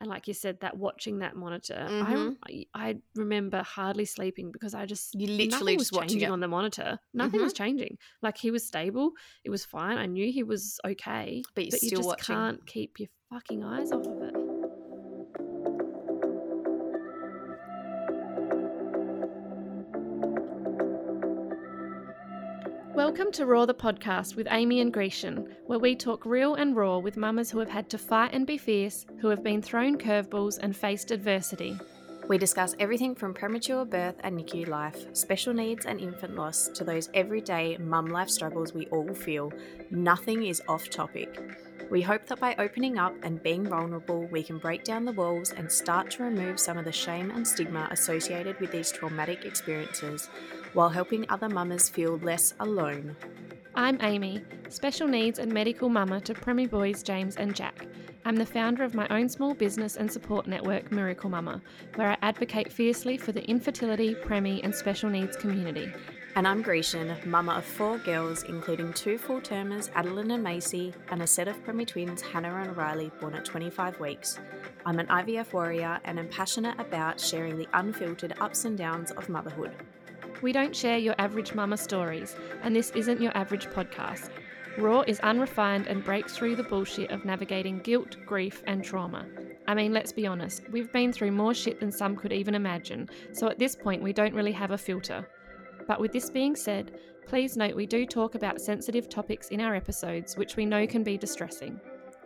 and like you said, that watching that monitor, Mhm. I, I remember hardly sleeping because I just You literally nothing was watching changing it. on the monitor. Nothing was changing. Like he was stable. It was fine. I knew he was okay. But but you still just watching. can't keep your fucking eyes off of Welcome to RAWR the podcast with Amy and Grecian, where we talk real and raw with mamas who have had to fight and be fierce, who have been thrown curveballs and faced adversity. We discuss everything from premature birth and NICU life, special needs and infant loss, to those everyday mum life struggles we all feel. Nothing is off topic. We hope that by opening up and being vulnerable, we can break down the walls and start to remove some of the shame and stigma associated with these traumatic experiences, while helping other mamas feel less alone. I'm Amy, special needs and medical mama to preemie boys James and Jack. I'm the founder of my own small business and support network, Miracle Mama, where I advocate fiercely for the infertility, preemie, and special needs community. And I'm Grecian, mama of four girls, including two full termers, Adeline and Macy, and a set of preemie twins, Hannah and Riley, born at 25 weeks. I'm an IVF warrior and am passionate about sharing the unfiltered ups and downs of motherhood. We don't share your average mama stories, and this isn't your average podcast. RAWR is unrefined and breaks through the bullshit of navigating guilt, grief, and trauma. I mean, let's be honest, we've been through more shit than some could even imagine, so at this point, we don't really have a filter. But with this being said, please note we do talk about sensitive topics in our episodes, which we know can be distressing.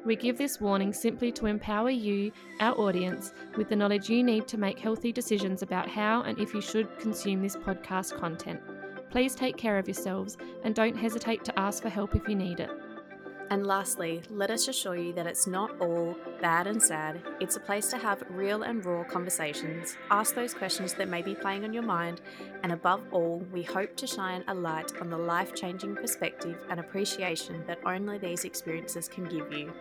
We give this warning simply to empower you, our audience, with the knowledge you need to make healthy decisions about how and if you should consume this podcast content. Please take care of yourselves and don't hesitate to ask for help if you need it. And lastly, let us assure you that it's not all bad and sad. It's a place to have real and raw conversations, ask those questions that may be playing on your mind, and above all, we hope to shine a light on the life changing perspective and appreciation that only these experiences can give you.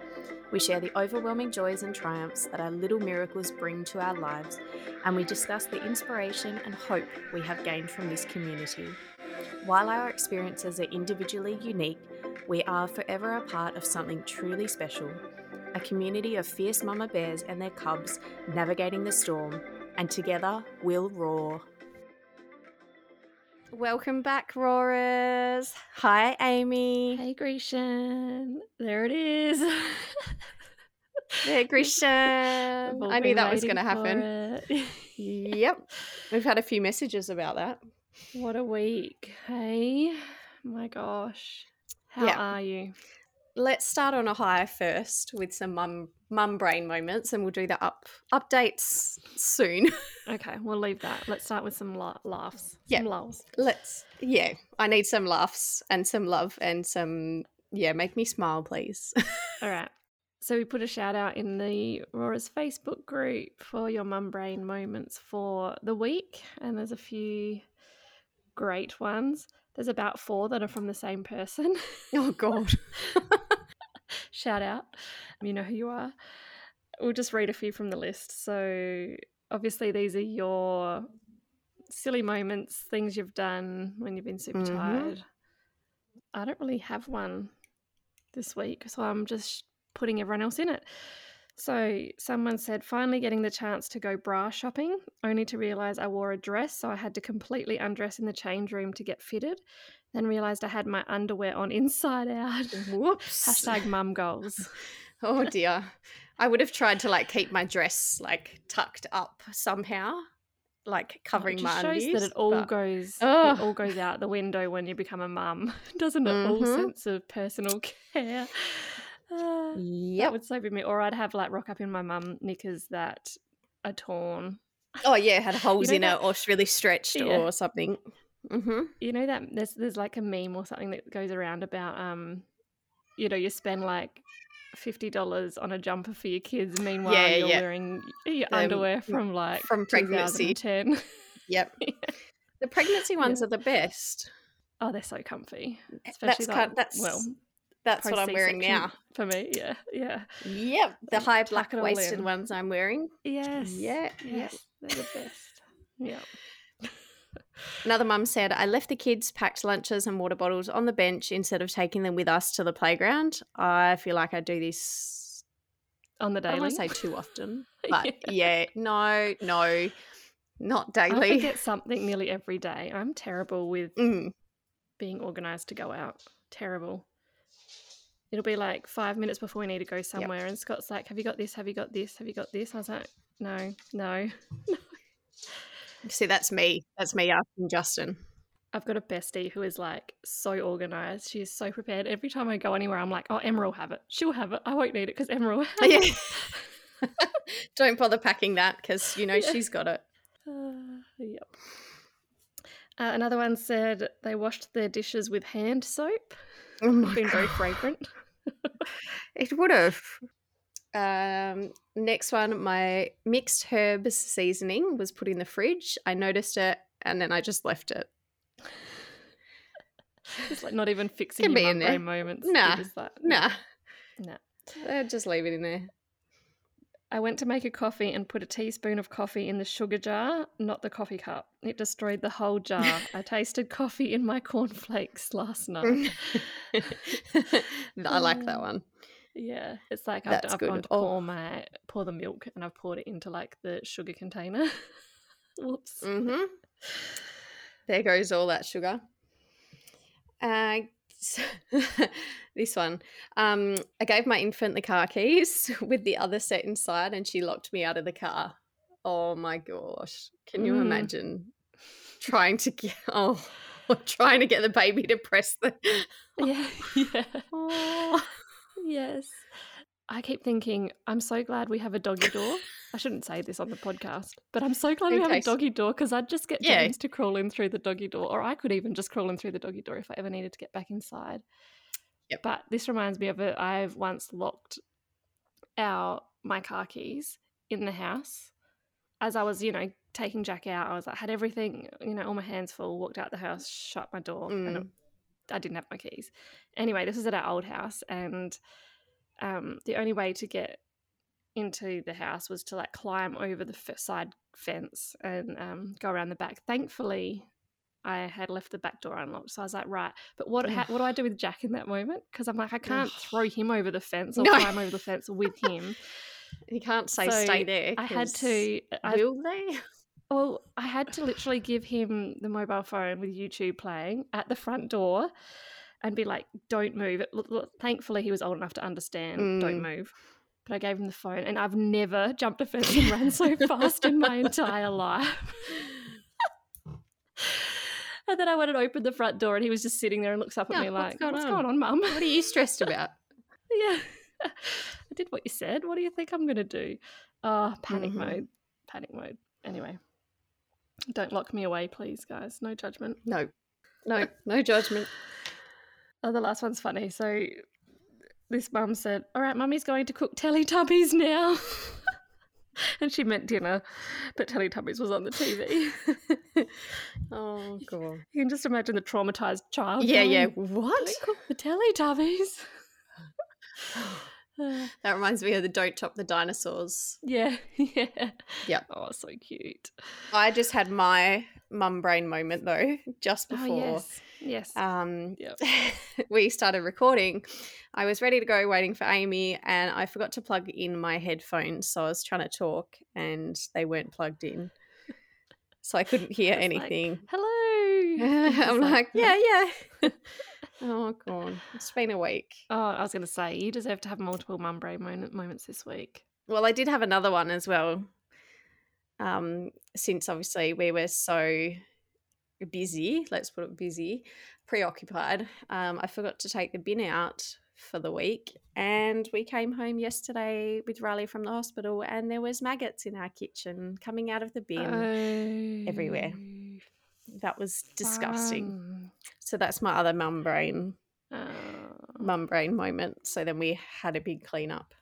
We share the overwhelming joys and triumphs that our little miracles bring to our lives, and we discuss the inspiration and hope we have gained from this community. While our experiences are individually unique, we are forever a part of something truly special a community of fierce mama bears and their cubs navigating the storm, and together we'll roar. Welcome back, roarers. Hi, Amy. Hey Grecian, there it is. Hey, Grecian. I knew that was going to happen. Yep. We've had a few messages about that. what a week, hey? My gosh. How Yeah. are you? Let's start on a high first with some mum mum brain moments, and we'll do the up updates soon. Okay, we'll leave that. Let's start with some la- laughs. Yeah. Some lulls. Let's. Yeah, I need some laughs and some love and some. Yeah, make me smile, please. All right. So we put a shout out in the Rora's Facebook group for your mum brain moments for the week, and there's a few great ones. There's about four that are from the same person. oh God. Shout out. You know who you are. We'll just read a few from the list. So, obviously, these are your silly moments, things you've done when you've been super Mhm. tired. I don't really have one this week, so I'm just putting everyone else in it. So, someone said, finally getting the chance to go bra shopping, only to realize I wore a dress, so I had to completely undress in the change room to get fitted. Then realized I had my underwear on inside out. Whoops. Hashtag mum goals. Oh dear. I would have tried to like keep my dress like tucked up somehow, like covering Oh, it my shows undies. that it all but- goes Ugh. it all goes out the window when you become a mum, doesn't it? All Mhm. sense of personal care. Uh, That would so be me. Or I'd have like rock up in my mum knickers that are torn. Oh yeah, had holes know in that- it or really stretched Yeah. or something. Mm-hmm. You know that there's there's like a meme or something that goes around about um, you know, you spend like fifty dollars on a jumper for your kids. Meanwhile, Yeah, you're yeah. wearing your Um, underwear from like from pregnancy. 2010. Yep. The pregnancy ones are the best. oh, they're so comfy. That's Especially kind like, that's well, that's what I'm wearing now. For me, yeah, yeah. Yep, the Um, high black waisted ones I'm wearing. Yes. Yeah, Yes. They're the best. Yeah. Another mum said, I left the kids packed lunches and water bottles on the bench instead of taking them with us to the playground. I feel like I do this, On the I don't daily. say too often. But yeah, no, no, not daily. I daily. forget something nearly every day. I'm terrible with Mm. being organized to go out. Terrible. It'll be like five minutes before we need to go somewhere, and Scott's like, "Have you got this? Have you got this? Have you got this?" I was like, "No, no." See, that's me. That's me asking Justin. I've got a bestie who is like so organized. She is so prepared. Every time I go anywhere, I'm like, "Oh, Emma will have it. She'll have it. I won't need it because Emma will have Yeah. Don't bother packing that because you know Yeah. she's got it. Uh, yep. Uh, another one said they washed their dishes with hand soap. Oh my Been very fragrant. It would have. Um, next one, my mixed herbs seasoning was put in the fridge. I noticed it and then I just left it. It's like not even fixing Can be in there. moments. Nah. Nah, Nah. Uh, just leave it in there. I went to make a coffee and put a teaspoon of coffee in the sugar jar, not the coffee cup. It destroyed the whole jar. I tasted coffee in my cornflakes last night. I like that one. Yeah, it's like I've, I've gone to Oh. pour my pour the milk and I've poured it into like the sugar container. Whoops. hmm There goes all that sugar. Uh, so- this one. Um, I gave my infant the car keys with the other set inside, and she locked me out of the car. Oh my gosh! Can you Mm. imagine trying to get oh, trying to get the baby to press the Yeah, yeah. oh. Yes. I keep thinking, I'm so glad we have a doggy door. I shouldn't say this on the podcast, but I'm so glad we In have a doggy door because I'd just get Yeah. James to crawl in through the doggy door, or I could even just crawl in through the doggy door if I ever needed to get back inside. Yep. But this reminds me of it. I've once locked our my car keys in the house as I was, you know, taking Jack out. I was like, had everything, you know, all my hands full. Walked out the house, shut my door, and Mm. I didn't have my keys. Anyway, this was at our old house, and um, the only way to get into the house was to like climb over the f- side fence and um, go around the back. Thankfully, I had left the back door unlocked, so I was like, right. But what ha- what do I do with Jack in that moment? Because I'm like, I can't throw him over the fence or No. climb over the fence with him. You can't say So stay there. I had to. I, Will they? well, I had to literally give him the mobile phone with YouTube playing at the front door and be like, don't move. It, look, look, thankfully, he was old enough to understand, Mm. don't move. But I gave him the phone, and I've never jumped a fence and ran so fast in my entire life. and then I went and opened the front door, and he was just sitting there and looks up at Yeah, me what's like, going What's on?" going on, mum? What are you stressed about? yeah. I did what you said. What do you think I'm going to do? Oh, panic Mhm. mode. Panic mode. Anyway, don't lock me away, please, guys. No judgment. No, no, no judgment. Oh, the last one's funny. So this mum said, All right, mummy's going to cook Teletubbies now. and she meant dinner, but Teletubbies was on the TV. oh god. you can just imagine the traumatized child. Yeah, yeah. What? Cook the Teletubbies. That reminds me of the "Don't Top the Dinosaurs." yeah, yeah. Yep. Oh, so cute. I just had my mum brain moment though, just Oh, before yes. Yes. um, Yep. we started recording. I was ready to go, waiting for Amy, and I forgot to plug in my headphones. So I was trying to talk, and they weren't plugged in, so I couldn't hear like, anything. Hello. I'm like, yeah, yeah. oh god, it's been a week. Oh, I was going to say, you deserve to have multiple mum brain moment, moments this week. Well, I did have another one as well. Um, since obviously we were so busy, let's put it busy, preoccupied, um, I forgot to take the bin out for the week, and we came home yesterday with Riley from the hospital, and there was maggots in our kitchen coming out of the bin. everywhere. that was disgusting. Fun. So that's my other mum brain Oh. mum brain moment. So then we had a big clean up.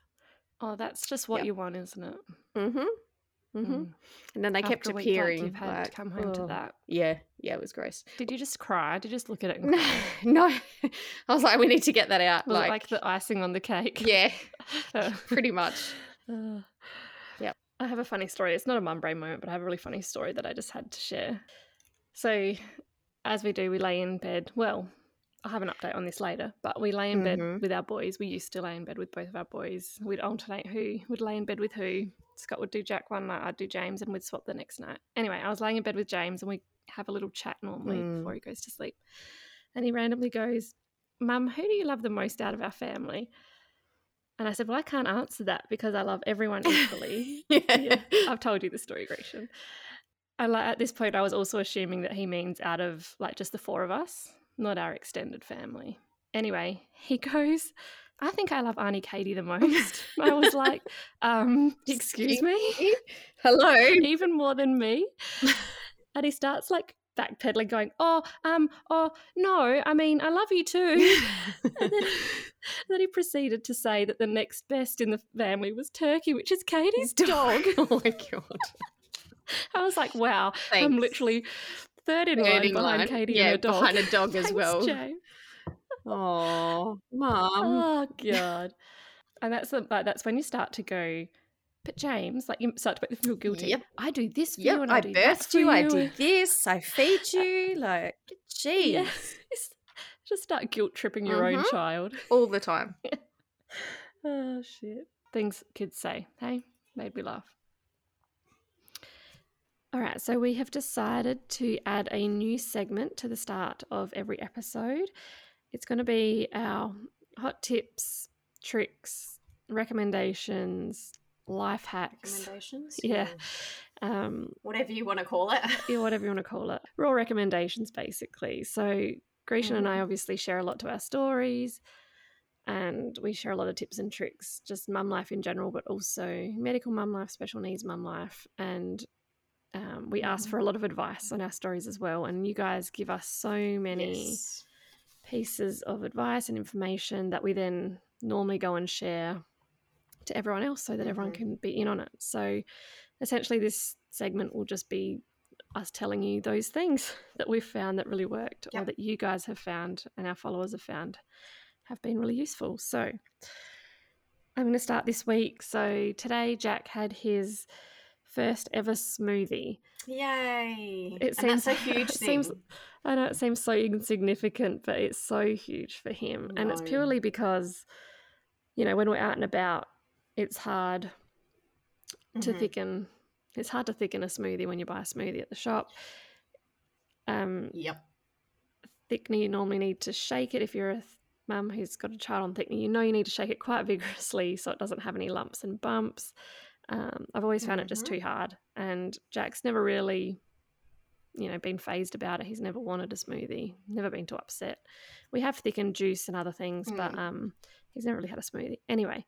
Oh, that's just what Yep. you want, isn't it? Mm-hmm. Mm-hmm. Mm. And then they kept After week appearing. Like you've had like, to come home to "Oh." that. Yeah, yeah, it was gross. Did you just cry? Did you just look at it and No, cry? no. I was like, we need to get that out. Like, like the icing on the cake? yeah, Uh, pretty much. uh, Yep. I have a funny story. It's not a mum brain moment, but I have a really funny story that I just had to share. So, as we do, we lay in bed. Well, I'll have an update on this later, but we lay in Mhm. bed with our boys. We used to lay in bed with both of our boys. We'd alternate who would lay in bed with who. Scott would do Jack one night, I'd do James, and we'd swap the next night. Anyway, I was laying in bed with James, and we have a little chat normally Mm. before he goes to sleep. And he randomly goes, Mum, who do you love the most out of our family? And I said, Well, I can't answer that because I love everyone equally. yeah, I've told you the story, Grecian. And like at this point, I was also assuming that he means out of like just the four of us, not our extended family. Anyway, he goes, I think I love Auntie Katie the most. I was like, um, excuse me? Hello. Even more than me? And he starts like backpedaling, going, Oh, um, oh no, I mean, I love you too. and then, then he proceeded to say that the next best in the family was Turkey, which is Katie's dog. oh my god. I was like, wow, I'm literally third in line in behind line. Katie yeah, and her dog. behind a dog as Thanks, well. James. Oh, mum. Oh god. and that's the, like, that's when you start to go. But James, like you start to feel guilty. Yep. I do this for Yep, you, and I, I do birthed for you, I you. did this, I feed you. Like, jeez. Yeah. Just start guilt tripping your own Mhm. child. All the time. Oh shit. Things kids say, hey, made me laugh. All right, so we have decided to add a new segment to the start of every episode. It's going to be our hot tips, tricks, recommendations, life hacks. Recommendations? Yeah. Um, Whatever you want to call it. yeah, whatever you want to call it. RAWR recommendations, basically. So, Grecian and I obviously share a lot to our stories, and we share a lot of tips and tricks, just mum life in general, but also medical mum life, special needs mum life, and um, we ask Mhm. for a lot of advice on our stories as well. And you guys give us so many Yes. Pieces of advice and information that we then normally go and share to everyone else so that everyone Mhm. can be in on it. So essentially, this segment will just be us telling you those things that we've found that really worked or that you guys have found and our followers have found have been really useful. So I'm going to start this week. So today, Jack had his first ever smoothie. Yay. It and that's a huge it thing. seems- I know it seems so insignificant, but it's so huge for him. And it's purely because, you know, when we're out and about, it's hard to Mhm. thicken. It's hard to thicken a smoothie when you buy a smoothie at the shop. Um, Yep. thickener, you normally need to shake it. If you're a th- mum who's got a child on thickener, you know you need to shake it quite vigorously so it doesn't have any lumps and bumps. Um, I've always found it just too hard, and Jack's never really, you know, been phased about it. He's never wanted a smoothie, never been too upset. We have thickened juice and other things, but Mm. um, he's never really had a smoothie. Anyway,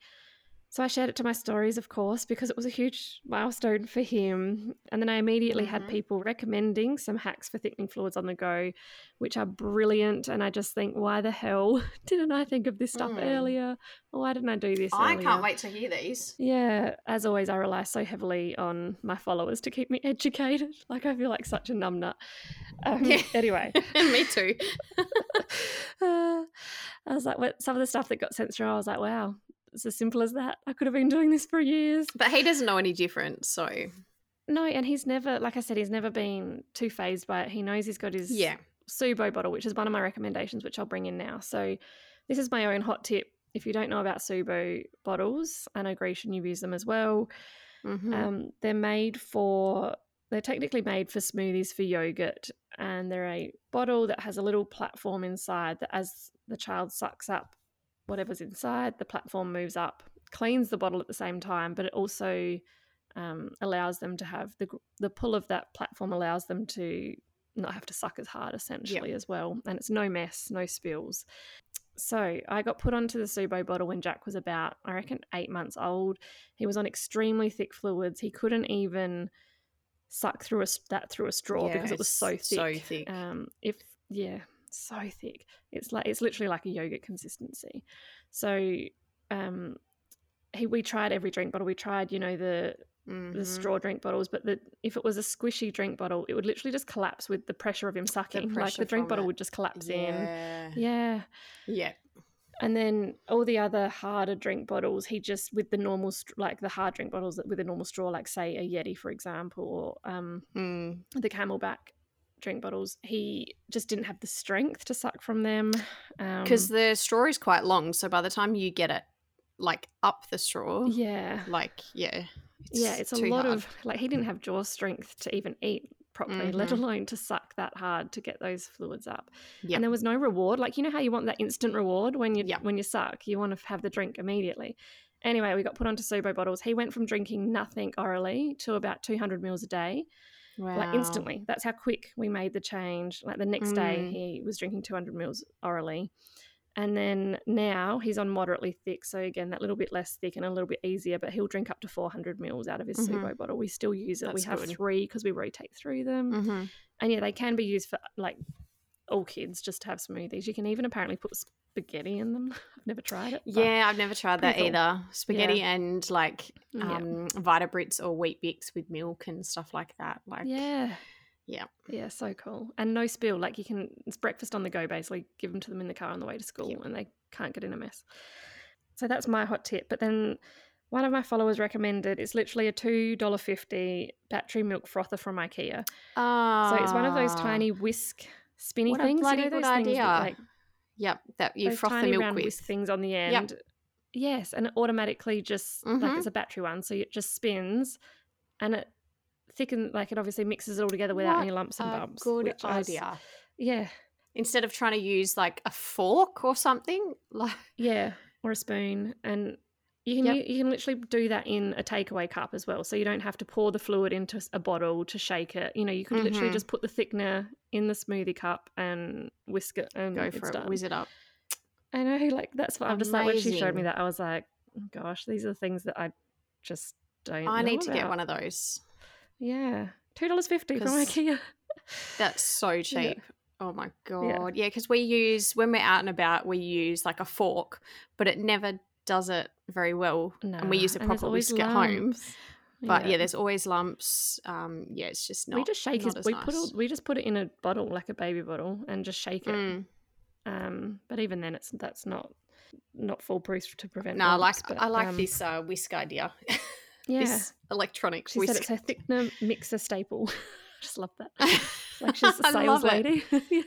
so I shared it to my stories, of course, because it was a huge milestone for him. And then I immediately had Mhm. people recommending some hacks for thickening fluids on the go, which are brilliant. And I just think, why the hell didn't I think of this stuff Mm. earlier? Or why didn't I do this I earlier? can't wait to hear these. Yeah, as always, I rely so heavily on my followers to keep me educated. Like, I feel like such a numbnut. Um, Yeah. Anyway, And Me too. uh, I was like, what, some of the stuff that got sent through, I was like, wow, it's as simple as that. I could have been doing this for years. But he doesn't know any different, so No, and he's never, like I said, he's never been too phased by it. He knows he's got his yeah. Subo bottle, which is one of my recommendations, which I'll bring in now. So, this is my own hot tip. If you don't know about Subo bottles, I know Grecian, you've used them as well. Mhm. Um, they're made for, they're technically made for smoothies for yogurt, and they're a bottle that has a little platform inside that, as the child sucks up whatever's inside, the platform moves up, cleans the bottle at the same time, but it also um, allows them to have the the pull of that platform allows them to not have to suck as hard essentially as well, and it's no mess, no spills. So I got put onto the Subo bottle when Jack was about, I reckon, eight months old. He was on extremely thick fluids. He couldn't even suck through a, that through a straw because it was so thick. So thick. Um, if yeah, so thick. It's like it's literally like a yogurt consistency. So, um, he we tried every drink bottle. We tried, you know, the the Mhm. straw drink bottles, but the if it was a squishy drink bottle, it would literally just collapse with the pressure of him sucking. like the drink bottle it. would just collapse in. Yeah. Yeah. Yeah. And then all the other harder drink bottles, he just with the normal, like the hard drink bottles with a normal straw, like say a Yeti, for example, or um, Mm. the CamelBak drink bottles, he just didn't have the strength to suck from them. Because Um, the straw is quite long, so by the time you get it like up the straw, yeah, like yeah, yeah, it's a lot hard. of like he didn't have jaw strength to even eat properly, let Mhm. alone to suck that hard to get those fluids up. Yep. And there was no reward. Like you know how you want that instant reward when you Yep. when you suck, you want to have the drink immediately. Anyway, we got put onto Subo bottles. He went from drinking nothing orally to about 200 mils a day, wow. like instantly. That's how quick we made the change. Like the next day, Mm. he was drinking 200 mils orally. And then now he's on moderately thick. So again, that little bit less thick and a little bit easier, but he'll drink up to 400 mils out of his Mhm. Subo bottle. We still use it. That's we have good. three because we rotate through them. hmm And yeah, they can be used for like all kids just to have smoothies. You can even apparently put spaghetti in them. I've never tried it. Yeah, I've never tried that cool. either. Spaghetti and like Yeah. um, Vita Brits or Weet-Bix with milk and stuff like that. Like, Yeah. Yeah. Yeah, so cool. And no spill. Like you can, it's breakfast on the go basically. Give them to them in the car on the way to school and they can't get in a mess. So that's my hot tip. But then one of my followers recommended it's literally a $2.50 battery milk frother from IKEA. So it's one of those Ah, tiny whisk spinny What a things. bloody you know good idea. like Yep, that you froth the milk with. things on the end. Yes, and it automatically just like Mhm. it's a battery one, so it just spins, and it thickens like it obviously mixes it all together without What any lumps and a bumps. good which I s- idea. yeah, Instead of trying to use like a fork or something, like yeah, or a spoon, and you can Yep. u- you can literally do that in a takeaway cup as well. So you don't have to pour the fluid into a bottle to shake it. You know, you could literally Mhm. just put the thickener in the smoothie cup and whisk it and go for it, done. whiz it up. I know, like that's what I'm just like when she showed me that I was like, "Oh gosh, these are the things that I just don't. I need to get one of those. Yeah, two dollars fifty from IKEA. That's so cheap. Oh my god. Yeah, because we use when we're out and about, we use like a fork, but it never does it very well. and we use a and there's proper always whisk at home. But yeah. there's always lumps. Um, yeah, it's just not. we just shake it. We nice. put it, we just put it in a bottle like a baby bottle and just shake it. Mm. Um, but even then, it's that's not not foolproof to prevent. No, I like but, I like um, this uh, whisk idea. Yeah, this electronic she whisk. said it's a thickener mixer staple. just love that. Like she's a sales it. lady. Yeah.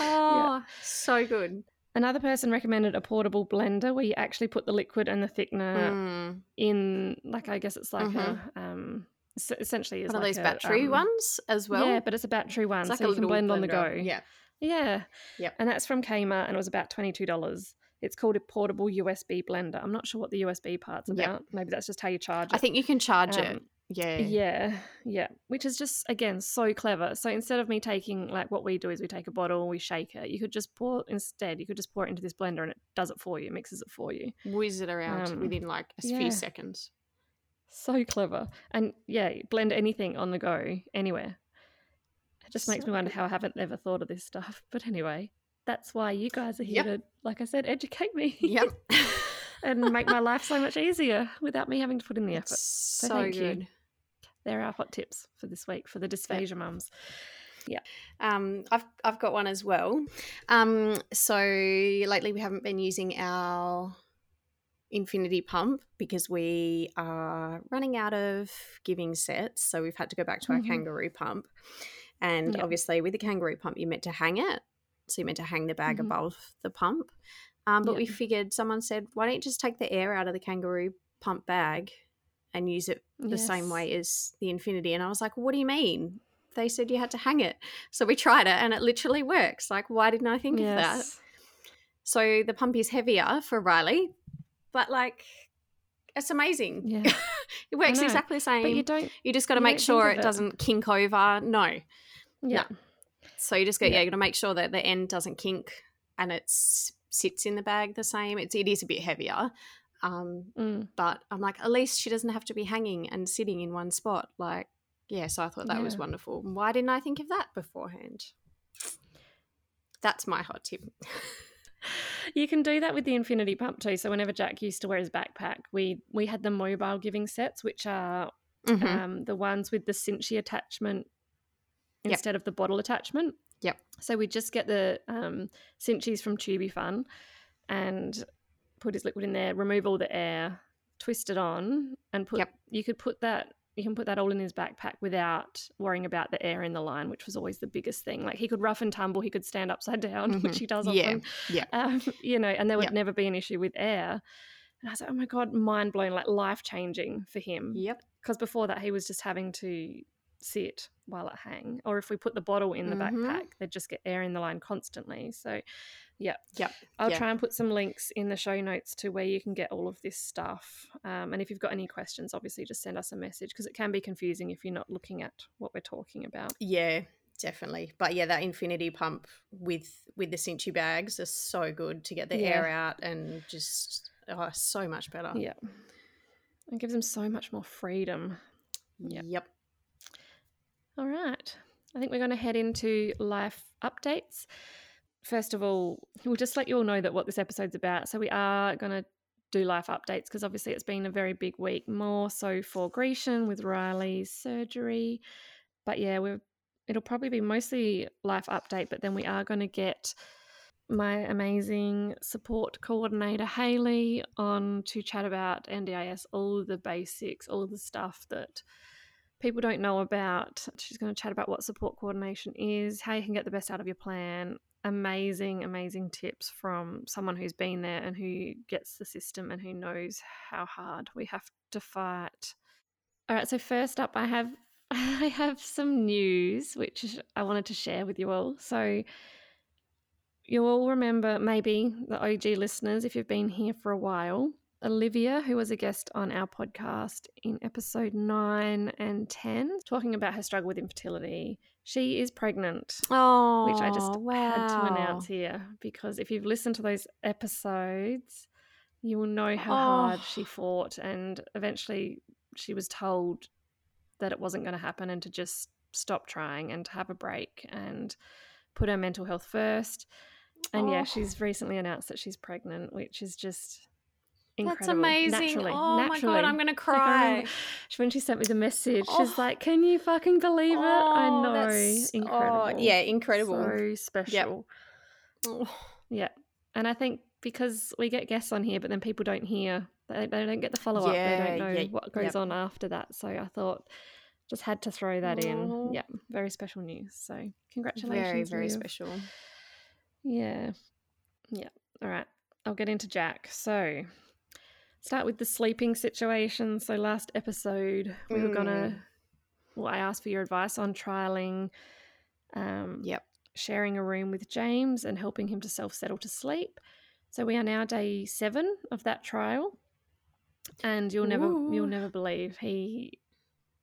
Oh, so good. Another person recommended a portable blender where you actually put the liquid and the thickener Mm. in, like I guess it's like Mhm. a um, s- essentially is One of like those a, battery um, ones as well. Yeah, but it's a battery one, like so you can blend on the go. Yeah. Yeah. Yep. And that's from Kmart and it was about $22. It's called a portable USB blender. I'm not sure what the USB part's Yep. about. Maybe that's just how you charge it. I think you can charge it. Yeah. Yeah, yeah. Which is just again so clever. So instead of me taking like what we do is we take a bottle, we shake it. You could just pour instead. You could just pour it into this blender and it does it for you, mixes it for you. Whiz it around Um, within like a yeah. few seconds. So clever. And yeah, blend anything on the go, anywhere. It just makes me wonder how I haven't ever thought of this stuff. But anyway, that's why you guys are here Yep. to, like I said, educate me. Yep. and make my life so much easier without me having to put in the effort. so thank you. good. There are hot tips for this week for the dysphagia mums. Yeah. Um, I've I've got one as well. Um, so lately we haven't been using our infinity pump because we are running out of giving sets, so we've had to go back to our Mhm. kangaroo pump. And Yeah. obviously, with the kangaroo pump, you're meant to hang it, so you're meant to hang the bag Mhm. above the pump. Um, but Yeah. we figured someone said, why don't you just take the air out of the kangaroo pump bag and use it the same way as the Infinity. And I was like, what do you mean? They said you had to hang it. So we tried it and it literally works. Like, why didn't I think of that? So the pump is heavier for Riley, but like, it's amazing. Yeah. It works exactly the same. But you you, don't. just got to make sure it it. doesn't kink over. No. Yeah. So you just go, yeah, Yeah. you got to make sure that the end doesn't kink and it sits in the bag the same. It's, it is a bit heavier. Um, Mm. but I'm like, at least she doesn't have to be hanging and sitting in one spot. Like, yeah, so I thought that was wonderful. Why didn't I think of that beforehand? That's my hot tip. You can do that with the infinity pump too. So whenever Jack used to wear his backpack, we we had the mobile giving sets, which are Mhm. um, the ones with the cinchy attachment Yep. instead of the bottle attachment. Yep. So we just get the um, cinchies from Tubie Fun and put his liquid in there, remove all the air, twist it on, and put. Yep. You could put that. You can put that all in his backpack without worrying about the air in the line, which was always the biggest thing. Like he could rough and tumble, he could stand upside down, which Mhm. he does Yeah. often. Yeah. Um, you know, and there would Yep. never be an issue with air. And I was like, oh my God, mind blown, like life changing for him. Yep. Because before that, he was just having to sit while it hang. Or if we put the bottle in the Mhm. backpack, they'd just get air in the line constantly. So, yeah, yeah I'll Yeah. try and put some links in the show notes to where you can get all of this stuff. Um, and if you've got any questions, obviously just send us a message because it can be confusing if you're not looking at what we're talking about. Yeah, definitely. But yeah, that infinity pump with with the cinchy bags are so good to get the Yeah. air out and just oh, so much better. Yeah. It gives them so much more freedom. Yep. Yep. All right. I think we're going to head into life updates. First of all, we'll just let you all know that what this episode's about. So we are going to do life updates because obviously it's been a very big week, more so for Grecian with Riley's surgery. But yeah, we're it'll probably be mostly life update, but then we are going to get my amazing support coordinator Haley on to chat about NDIS, all the basics, all the stuff that people don't know about. She's going to chat about what support coordination is, how you can get the best out of your plan. Amazing, amazing tips from someone who's been there and who gets the system and who knows how hard we have to fight. All right, so first up, I have I have some news which I wanted to share with you all. So you'll all remember, maybe the OG listeners, if you've been here for a while, Olivia, who was a guest on our podcast in episode 9 and 10, talking about her struggle with infertility. She is pregnant, Oh, which I just had to announce here because if you've listened to those episodes, you will know how Oh. hard she fought. And eventually she was told that it wasn't going to happen and to just stop trying and to have a break and put her mental health first. And yeah, Oh. she's recently announced that she's pregnant, which is just That's amazing. Naturally, oh my god, I'm gonna cry. when she sent me the message, she's Oh. like, "Can you fucking believe it? I Oh, know, that's- oh, incredible. yeah, incredible. so special. Oh, Yeah, and I think because we get guests on here, but then people don't hear, they, they don't get the follow up. they don't know yeah, what goes yep. on after that. So I thought just had to throw that in. Yeah, very special news. So congratulations, very, very Liv. special. Yeah. Yeah. All right. I'll get into Jack. So, start with the sleeping situation. So, last episode, we were going to, Mm. well, I asked for your advice on trialing, um, Yep. sharing a room with James and helping him to self settle to sleep. So, we are now day seven of that trial. And you'll never, you'll never believe he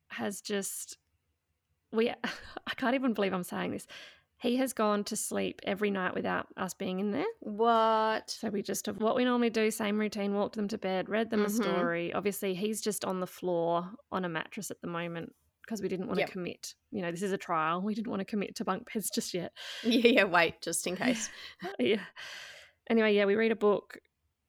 has just, we, I can't even believe I'm saying this. He has gone to sleep every night without us being in there. What? So we just have what we normally do, same routine, walked them to bed, read them Mhm. a story. Obviously, he's just on the floor on a mattress at the moment because we didn't want Yep. to commit. You know, this is a trial. We didn't want to commit to bunk beds just yet. Yeah, yeah, wait, just in case. yeah. Anyway, yeah, we read a book,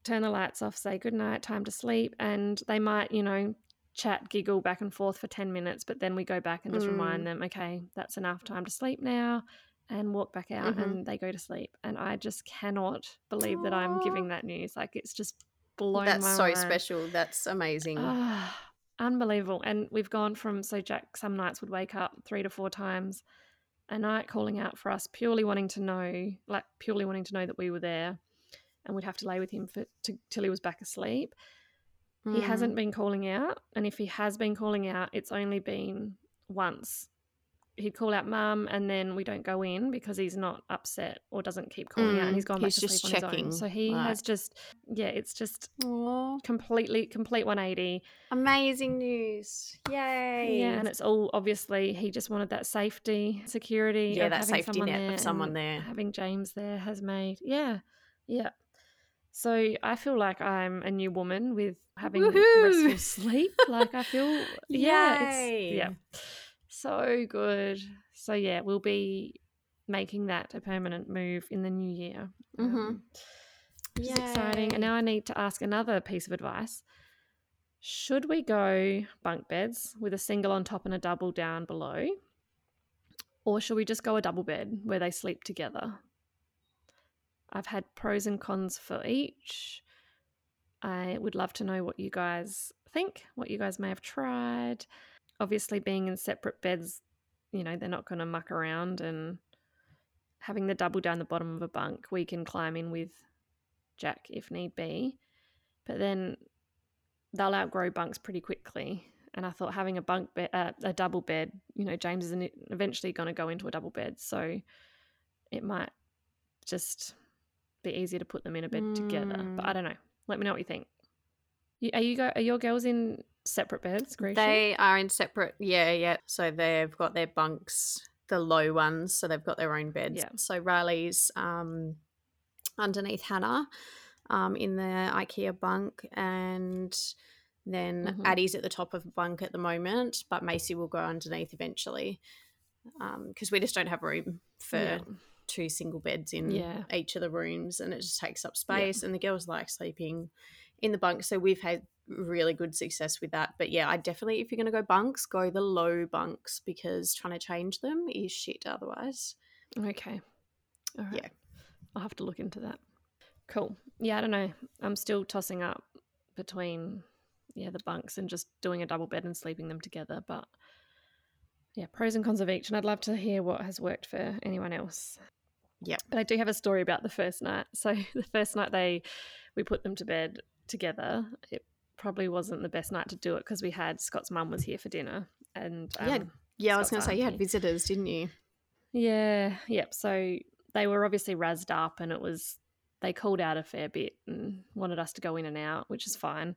turn the lights off, say good night, time to sleep, and they might, you know, chat, giggle back and forth for 10 minutes, but then we go back and just Mm. remind them, okay, that's enough time to sleep now, and walk back out, Mhm. and they go to sleep. And I just cannot believe that I'm giving that news. Like, it's just blown That's so mind. special. That's amazing. Ah, unbelievable. And we've gone from so Jack some nights would wake up three to four times a night calling out for us, purely wanting to know, like purely wanting to know that we were there, and we'd have to lay with him for to, till he was back asleep. He Mm. hasn't been calling out, and if he has been calling out, it's only been once. He'd call out mum, and then we don't go in because he's not upset or doesn't keep calling out, and Mm, he's gone back he's to just sleep on his checking, own. So he right. has just, yeah, it's just Aw, completely, complete 180. amazing news. Yay. Yeah, and it's all obviously he just wanted that safety, security. Yeah, that safety net of someone there. Having James there has made, yeah, yeah. So I feel like I'm a new woman with having Woohoo! restful sleep. Like I feel, yeah, it's, yeah. So good. So yeah, we'll be making that a permanent move in the new year. Mm-hmm. Um, which is exciting. And now I need to ask another piece of advice. Should we go bunk beds with a single on top and a double down below? Or should we just go a double bed where they sleep together? I've had pros and cons for each. I would love to know what you guys think, what you guys may have tried. Obviously, being in separate beds, you know, they're not going to muck around and having the double down the bottom of a bunk, we can climb in with Jack if need be. but then they'll outgrow bunks pretty quickly. And I thought having a bunk bed, uh, a double bed, you know, James is eventually going to go into a double bed, so it might just be easier to put them in a bed mm. together. But I Mm. don't know. Let me know what you think. You, are you go? Are your girls in separate beds, Gracia? They are in separate, yeah, yeah. So they've got their bunks, the low ones, so they've got their own beds. Yeah. So Riley's um, underneath Hannah um, in the IKEA bunk, and then Mhm. Addie's at the top of the bunk at the moment, but Macy will go underneath eventually because we just don't have room for Yeah. two single beds in Yeah. each of the rooms, and it just takes up space. And the girls like sleeping in the bunk, so we've had really good success with that. But yeah, I definitely, if you're going to go bunks, go the low bunks because trying to change them is shit otherwise. Okay. All right. Yeah. I'll have to look into that. Cool. Yeah, I don't know. I'm still tossing up between yeah, the bunks and just doing a double bed and sleeping them together, but yeah, pros and cons of each and I'd love to hear what has worked for anyone else. Yeah. But I do have a story about the first night. So the first night they we put them to bed together, it probably wasn't the best night to do it because we had Scott's mum was here for dinner and Yeah, um, Yeah, I was going to say you had visitors, didn't you? Yeah, yep. So they were obviously razzed up, and it was they called out a fair bit and wanted us to go in and out, which is fine.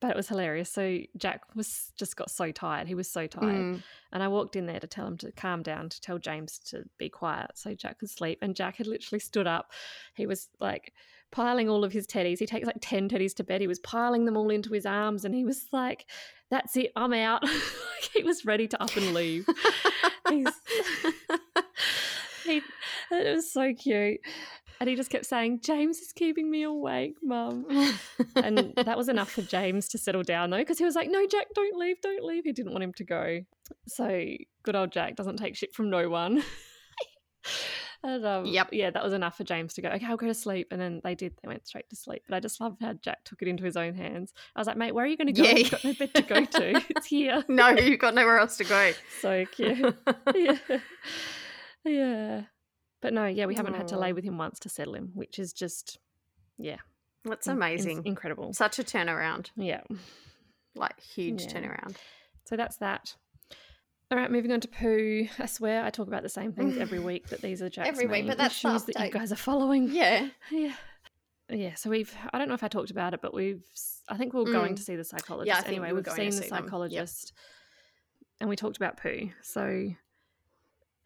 But it was hilarious. So Jack was just got so tired. He was so tired, Mm. and I walked in there to tell him to calm down, to tell James to be quiet, so Jack could sleep. And Jack had literally stood up. He was like piling all of his teddies. He takes like ten teddies to bed. He was piling them all into his arms, and he was like, "That's it, I'm out." he was ready to up and leave. He's he, it was so cute. And he just kept saying, James is keeping me awake, mum. And that was enough for James to settle down, though, because he was like, no, Jack, don't leave, don't leave. He didn't want him to go. So good old Jack doesn't take shit from no one. And um, Yep. yeah, that was enough for James to go, okay, I'll go to sleep. And then they did, they went straight to sleep. But I just love how Jack took it into his own hands. I was like, mate, where are you going to go? Yeah. You've got no bed to go to. It's here. no, you've got nowhere else to go. So cute. yeah. Yeah. But no, yeah, we haven't had to lay with him once to settle him, which is just, yeah. That's in- in- amazing. incredible. Such a turnaround. Yeah. Like huge Yeah. turnaround. So that's that. All right, moving on to poo. I swear I talk about the same things every week, but these are Jack's Every week, but that's issues that you guys are following. Yeah. Yeah. Yeah, so we've, I don't know if I talked about it, but we've I think we we're going Mm. to see the psychologist think anyway. we were We've going seen to the see them. Yep. psychologist and we talked about poo. So,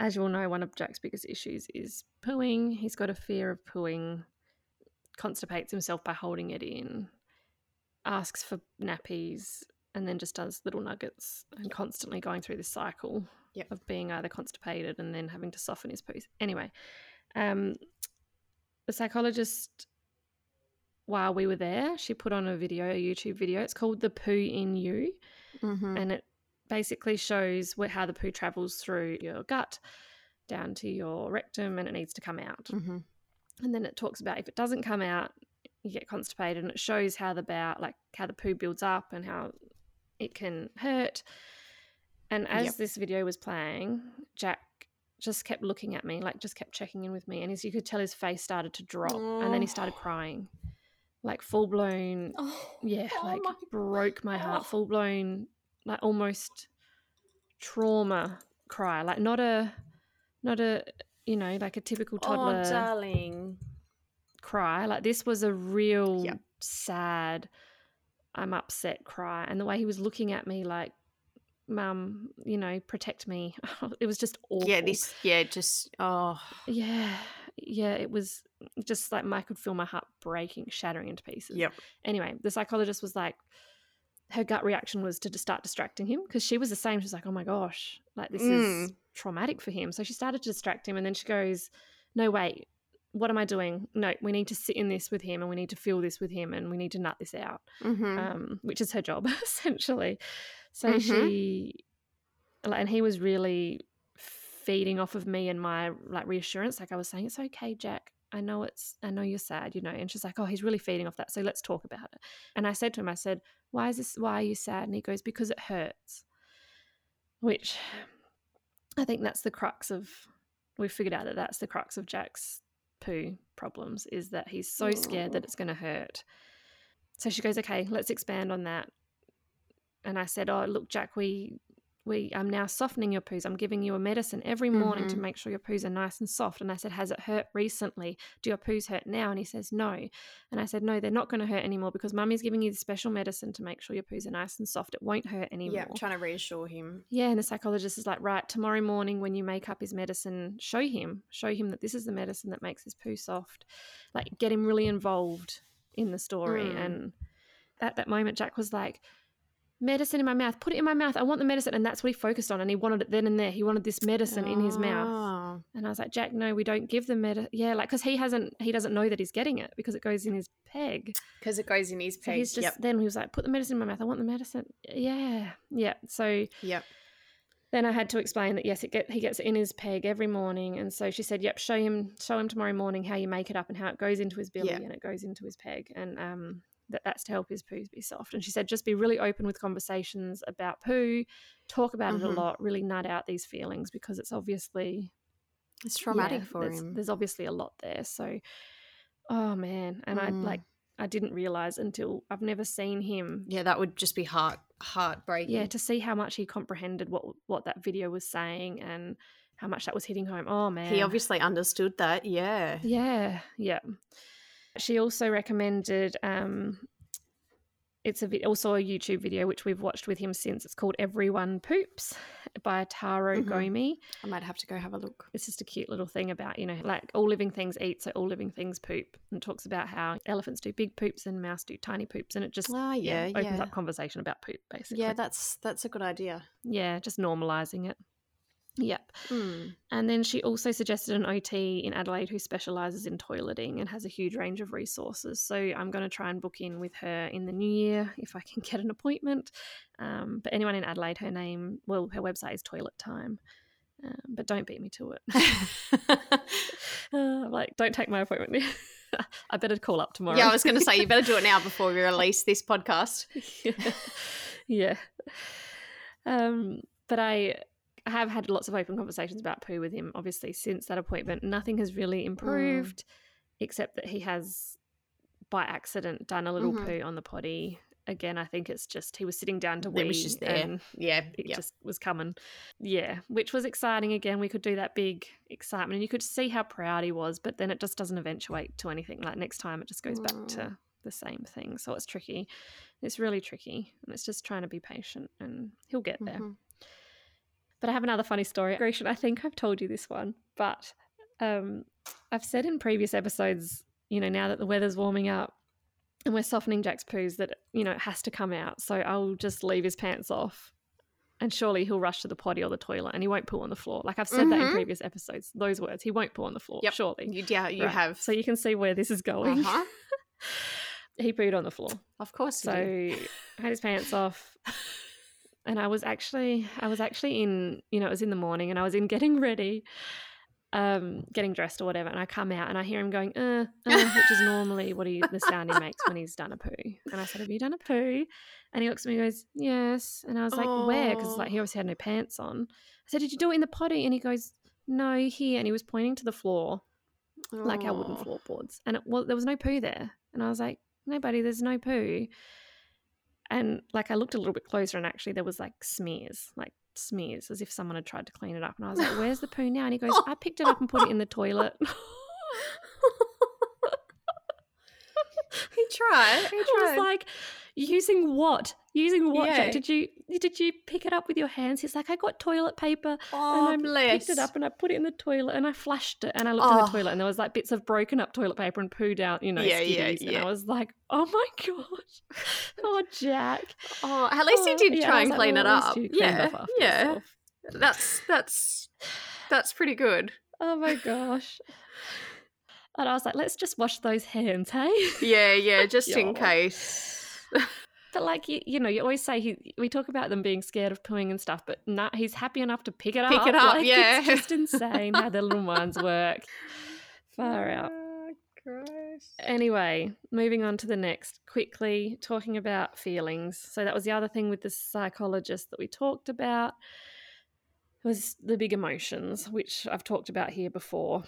as you all know, one of Jack's biggest issues is pooing. He's got a fear of pooing, constipates himself by holding it in, asks for nappies, and then just does little nuggets and constantly going through this cycle Yep. of being either constipated and then having to soften his poos. Anyway, um, the psychologist, while we were there, she put on a video, a YouTube video. It's called The Poo in You Mm-hmm. and it basically shows where, how the poo travels through your gut down to your rectum and it needs to come out. Mm-hmm. And then it talks about if it doesn't come out, you get constipated and it shows how the bow, like how the poo builds up and how it can hurt. And as Yep. this video was playing, Jack just kept looking at me, like just kept checking in with me. And as you could tell, his face started to drop and then he started Oh. crying, like full blown Oh, yeah, Oh like my broke my heart, full blown, like almost trauma cry, like not a, not a, you know, like a typical oh, toddler oh, darling. cry. Like this was a real Yep. sad, I'm upset cry, and the way he was looking at me, like, mum, you know, protect me. it was just awful. Yeah, this. Yeah, just. Oh. yeah, yeah. It was just like I could feel my heart breaking, shattering into pieces Yep. anyway, the psychologist was like, her gut reaction was to just start distracting him because she was the same. She's like, oh my gosh, like this is Mm. traumatic for him. So she started to distract him. And then she goes, no, wait, what am I doing? No, we need to sit in this with him and we need to feel this with him and we need to nut this out, Mm-hmm. um, which is her job essentially. So Mhm. she, and he was really feeding off of me and my like reassurance. Like I was saying, it's okay, Jack. I know it's, I know you're sad, you know. And she's like, oh, he's really feeding off that. So let's talk about it. And I said to him, I said, why is this, why are you sad? And he goes, because it hurts. Which I think that's the crux of, we figured out that that's the crux of Jack's poo problems is that he's so scared that mm. it's going to hurt. so she goes, okay, let's expand on that. And I said, oh, look, Jack, we we I'm now softening your poos. I'm giving you a medicine every morning to Mhm. make sure your poos are nice and soft. And I said, Has it hurt recently? Do your poos hurt now? And he says, No. And I said, No, they're not going to hurt anymore because mummy's giving you the special medicine to make sure your poos are nice and soft. It won't hurt anymore. Yeah, trying to reassure him. Yeah, and the psychologist is like, right, tomorrow morning when you make up his medicine, show him, show him that this is the medicine that makes his poo soft. Like, get him really involved in the story. Mm. And at that moment, Jack was like, medicine in my mouth, put it in my mouth. I want the medicine. And that's what he focused on. And he wanted it then and there. He wanted this medicine in his mouth. Oh. And I was like, Jack, no, we don't give the medicine. Yeah, like, because he hasn't, he doesn't know that he's getting it because it goes in his peg. Because it goes in his So peg. he's just, yep. then he was like, put the medicine in my mouth. I want the medicine. Yeah. Yeah. So, Yep. then I had to explain that yes, it get he gets it in his peg every morning, and so she said, "Yep, show him show him tomorrow morning how you make it up and how it goes into his belly Yeah. and it goes into his peg, and um, that that's to help his poos be soft." And she said, just be really open with conversations about poo, talk about it Mhm. a lot, really nut out these feelings because it's obviously It's traumatic yeah, for there's, him. There's obviously a lot there, so oh man, and I Mm. like I didn't realize until I've never seen him Yeah, that would just be heart heartbreaking. yeah to see how much he comprehended what what that video was saying and how much that was hitting home oh man He obviously understood that. Yeah. yeah yeah she also recommended um it's a vid- also a youtube video which we've watched with him since it's called everyone poops by taro Mhm. gomi I might have to go have a look. it's just a cute little thing about you know like all living things eat so all living things poop and talks about how elephants do big poops and mouse do tiny poops and it just Oh yeah, yeah. opens up conversation about poop basically yeah, that's that's a good idea. yeah just normalizing it yep Mm. And then she also suggested an OT in Adelaide who specialises in toileting and has a huge range of resources. So I'm going to try and book in with her in the new year if I can get an appointment. Um, but anyone in Adelaide, her name, well, her website is Toilet Time. Um, but don't beat me to it. Uh, like, don't take my appointment. I better call up tomorrow. yeah, I was going to say you better do it now before we release this podcast. yeah. yeah. Um, but I I have had lots of open conversations about poo with him, obviously, since that appointment. Nothing has really improved, except that he has, by accident, done a little Mhm. poo on the potty. Again, I think it's just he was sitting down to It wee was just there. and Yeah, it yeah. just was coming. Yeah, which was exciting. Again, we could do that big excitement, and you could see how proud he was. But then it just doesn't eventuate to anything. Like next time, it just goes back Mm. to the same thing. So it's tricky. It's really tricky, and it's just trying to be patient, and he'll get there. Mhm. But I have another funny story. Grecian, I think I've told you this one, but um, I've said in previous episodes, you know, now that the weather's warming up and we're softening Jack's poos, that, you know, it has to come out. So I'll just leave his pants off and surely he'll rush to the potty or the toilet and he won't poo on the floor. Like I've said that in Mhm. previous episodes, those words. He won't poo on the floor, Yep. surely. You, yeah, you Right. have. So you can see where this is going. uh-huh. he pooed on the floor. Of course. So had his pants off. And I was actually I was actually in, you know, it was in the morning and I was in getting ready, um, getting dressed or whatever, and I come out and I hear him going, uh, uh, which is normally what he the sound he makes when he's done a poo. And I said, Have you done a poo? And he looks at me and goes, Yes. And I was like, Where? Because like he obviously had no pants on. I said, Did you do it in the potty? And he goes, No, here. And he was pointing to the floor like our wooden floorboards. And it, well, there was no poo there. And I was like, no, buddy, there's no poo. And like I looked a little bit closer, and actually there was like smears, like smears, as if someone had tried to clean it up. And I was like, where's the poo now? And he goes, I picked it up and put it in the toilet. he tried. He I tried. was like, using what? Using what? Jack? Yeah. Did you did you pick it up with your hands? He's like, I got toilet paper oh, and I bless. picked it up and I put it in the toilet and I flushed it and I looked in the Oh. toilet and there was like bits of broken up toilet paper and poo down, you know, Yeah, yeah, skivvies. And yeah. I was like, oh my gosh, oh Jack. Oh, at least he Oh, did yeah, try and like, clean it up. Yeah, yeah. yourself. That's that's that's pretty good. Oh my gosh. And I was like, let's just wash those hands, hey? Yeah, yeah. Just in case. But like you, you know, you always say he. We talk about them being scared of pooing and stuff, but nah, he's happy enough to pick it Pick up. it up, Like, yeah. it's just insane how the little minds work. Far out. Oh, Christ. Anyway, moving on to the next. Quickly talking about feelings. So that was the other thing with the psychologist that we talked about was the big emotions, which I've talked about here before.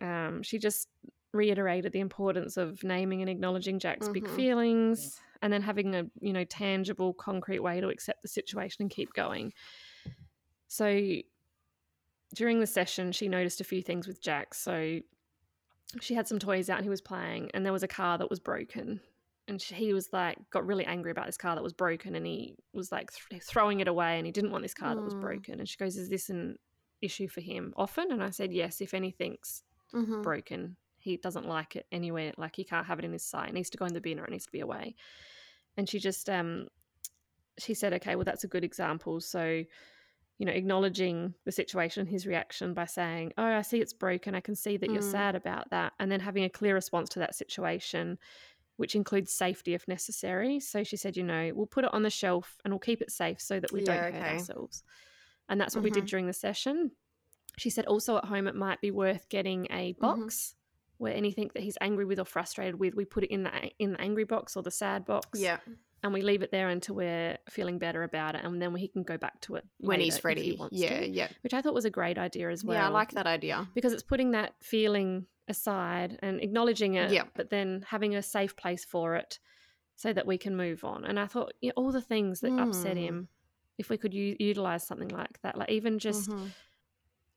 Um, she just reiterated the importance of naming and acknowledging Jack's big Mhm. feelings and then having a you know tangible concrete way to accept the situation and keep going. So during the session she noticed a few things with Jack. So she had some toys out and he was playing and there was a car that was broken. And she, he was like got really angry about this car that was broken and he was like th- throwing it away and he didn't want this car that was Mm. broken. And she goes is this an issue for him often? And i said yes if anything's Mhm. broken he doesn't like it anywhere like he can't have it in his sight it needs to go in the bin or it needs to be away and she just um she said okay well that's a good example so you know acknowledging the situation his reaction by saying oh i see it's broken i can see that you're Mm. sad about that and then having a clear response to that situation which includes safety if necessary so she said you know we'll put it on the shelf and we'll keep it safe so that we Yeah, don't hurt okay. ourselves and that's what we did Mhm. during the session she said also at home it might be worth getting a Mm-hmm. box where anything that he's angry with or frustrated with we put it in the in the angry box or the sad box Yeah. and we leave it there until we're feeling better about it and then he can go back to it When he's ready. he yeah, to, yeah. which i thought was a great idea as well Yeah, I like that idea. because it's putting that feeling aside and acknowledging it Yeah. but then having a safe place for it so that we can move on and i thought yeah, all the things that upset Mm. him if we could u- utilize something like that like even just Mhm.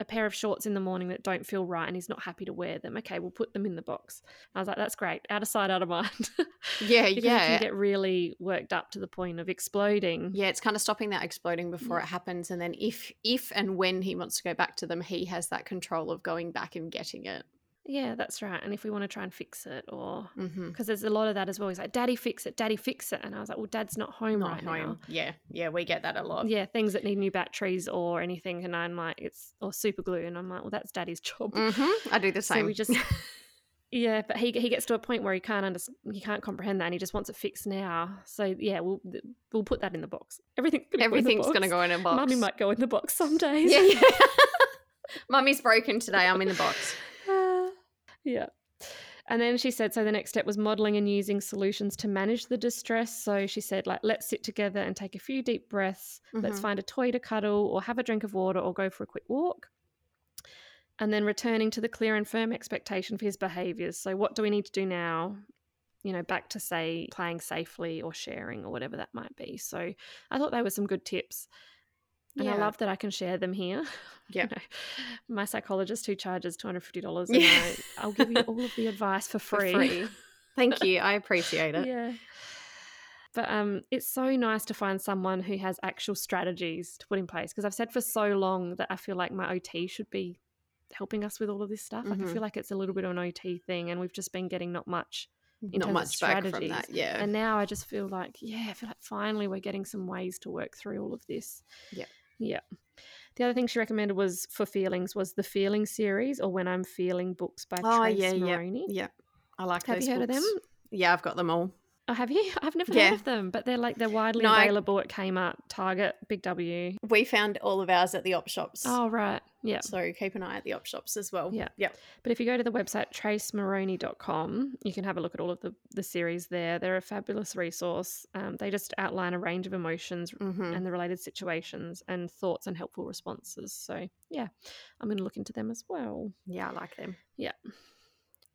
A pair of shorts in the morning that don't feel right and he's not happy to wear them okay we'll put them in the box i was like that's great out of sight out of mind Yeah, yeah. he can get really worked up to the point of exploding yeah, it's kind of stopping that exploding before Yeah. it happens, and then if if and when he wants to go back to them, he has that control of going back and getting it. Yeah that's right and if we want to try and fix it or Mm-hmm. because there's a lot of that as well he's like daddy fix it daddy fix it and i was like well dad's not home Not right home. now Yeah, yeah, we get that a lot. yeah things that need new batteries or anything and i'm like it's or super glue and i'm like well that's daddy's job Mm-hmm. I do the So same. we just- yeah but he, he gets to a point where he can't under, he can't comprehend that and he just wants it fixed now so yeah we'll we'll put that in the box everything's gonna everything's go in going to go in a box. box. mummy might go in the box some days Yeah, yeah. Mummy's broken today. I'm in the box. Yeah. And then she said, so the next step was modeling and using solutions to manage the distress. So she said, like, let's sit together and take a few deep breaths. Let's Mhm. find a toy to cuddle or have a drink of water or go for a quick walk. And then returning to the clear and firm expectation for his behaviors. So, what do we need to do now? You know, back to say playing safely or sharing or whatever that might be. So, I thought they were some good tips. And I love that I can share them here. Yeah. You know, my psychologist who charges two hundred fifty dollars, and Yeah. I, I'll give you all of the advice for For free. free. Thank you. I appreciate it. yeah. But um, it's so nice to find someone who has actual strategies to put in place because I've said for so long that I feel like my OT should be helping us with all of this stuff. Like I Mhm. feel like it's a little bit of an OT thing, and we've just been getting not much. In Not terms of much back from strategies. that. Yeah. And now I just feel like, yeah, I feel like finally we're getting some ways to work through all of this. Yeah. Yeah. The other thing she recommended was for feelings was the Feeling series or When I'm Feeling books by Oh, Trace yeah, yeah. Moroney. yeah. I like Have those you heard of them? Yeah, I've got them all. Oh, have you? I've never Yeah. heard of them, but they're like they're widely No, I- available at Kmart, Target, Big W. We found all of ours at the op shops. Oh, right. Yeah. So keep an eye at the op shops as well. Yeah. Yeah. But if you go to the website tracemoroney.com, you can have a look at all of the, the series there. They're a fabulous resource. Um, they just outline a range of emotions Mm-hmm. and the related situations and thoughts and helpful responses. So, yeah, I'm going to look into them as well. Yeah, I like them.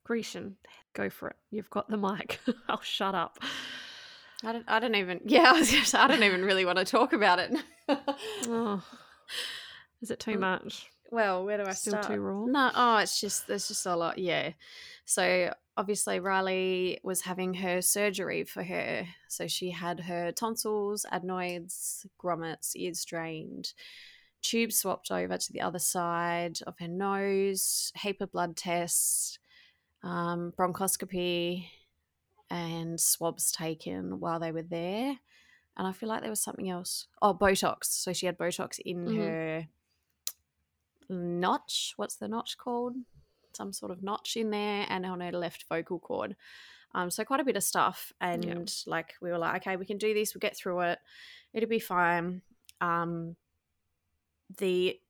Grecian, go for it. You've got the mic. I'll shut up. I don't, I don't even, yeah, I, say, I don't even really want to talk about it. Oh, is it too Um, much? well, where do I Still start? too raw? No, oh, it's just, there's just a lot. Yeah. So obviously, Riley was having her surgery for her. So she had her tonsils, adenoids, grommets, ears drained, tubes swapped over to the other side of her nose, heap of blood tests, um, bronchoscopy, and swabs taken while they were there. And I feel like there was something else. Oh, Botox. So she had Botox in Mhm. her notch. What's the notch called? Some sort of notch in there, and on her left vocal cord. Um, so quite a bit of stuff, and like we were like, okay, we can do this. We'll get through it. It'll be fine. Um, the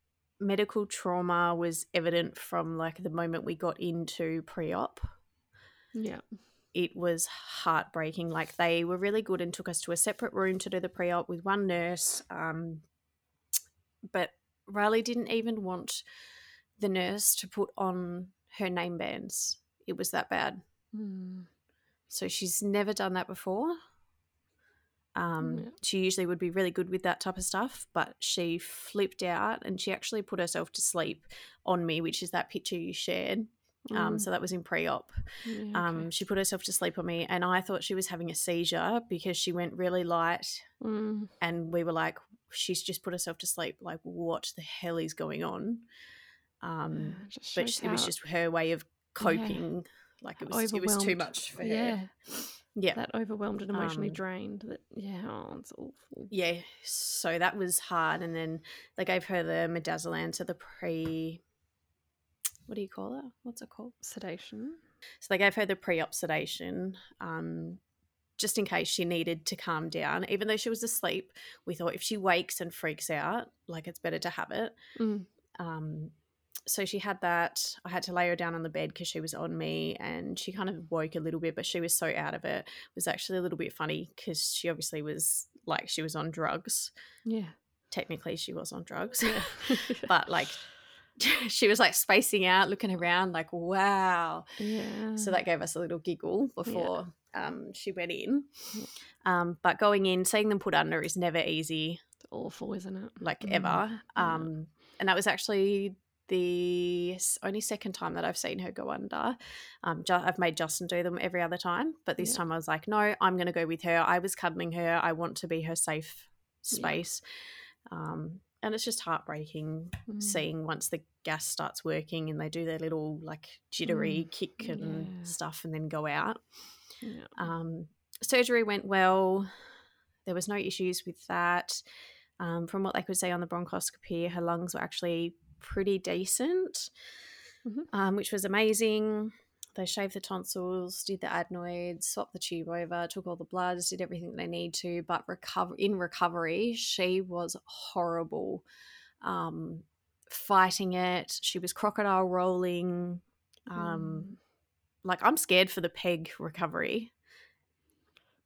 medical trauma was evident from like the moment we got into pre-op Yeah. it was heartbreaking. Like they were really good and took us to a separate room to do the pre-op with one nurse. Um, but Riley didn't even want the nurse to put on her name bands it was that bad. Mm. So she's never done that before. Um, Yeah. She usually would be really good with that type of stuff, but she flipped out and she actually put herself to sleep on me, which is that picture you shared. Um, Mm. so that was in pre-op. Yeah, Um. She put herself to sleep on me, and I thought she was having a seizure because she went really light, Mm. and we were like, "She's just put herself to sleep. Like, what the hell is going on?" Um, Yeah, but it was just her way of coping. Like it was, it was too much for her. Yeah, that overwhelmed and emotionally Um, drained. That yeah, oh, it's awful. yeah so that was hard and then they gave her the midazolam so the pre what do you call it what's it called Sedation. so they gave her the pre-op sedation um, just in case she needed to calm down even though she was asleep we thought if she wakes and freaks out like it's better to have it Mm. um, so she had that i had to lay her down on the bed because she was on me and she kind of woke a little bit but she was so out of it it was actually a little bit funny because she obviously was like she was on drugs Yeah. technically she was on drugs Yeah. but like she was like spacing out looking around like wow yeah. so that gave us a little giggle before um, she went in um, but going in seeing them put under is never easy It's awful, isn't it? like Mm. ever Yeah. um, and that was actually the only second time that I've seen her go under. Um, Ju- I've made Justin do them every other time, but this Yeah. time I was like, no, I'm going to go with her. I was cuddling her. I want to be her safe Yeah. space. Um, and it's just heartbreaking Mm. seeing once the gas starts working and they do their little like jittery kick and Mm. Yeah. stuff and then go out. Yeah. Um, surgery went well. There was no issues with that. Um, from what they could say on the bronchoscopy, her lungs were actually pretty decent, Mhm. um, which was amazing. They shaved the tonsils, did the adenoids, swapped the tube over, took all the bloods, did everything they need to. But recover in recovery, she was horrible, um, fighting it. She was crocodile rolling. Um, Mm. like I'm scared for the peg recovery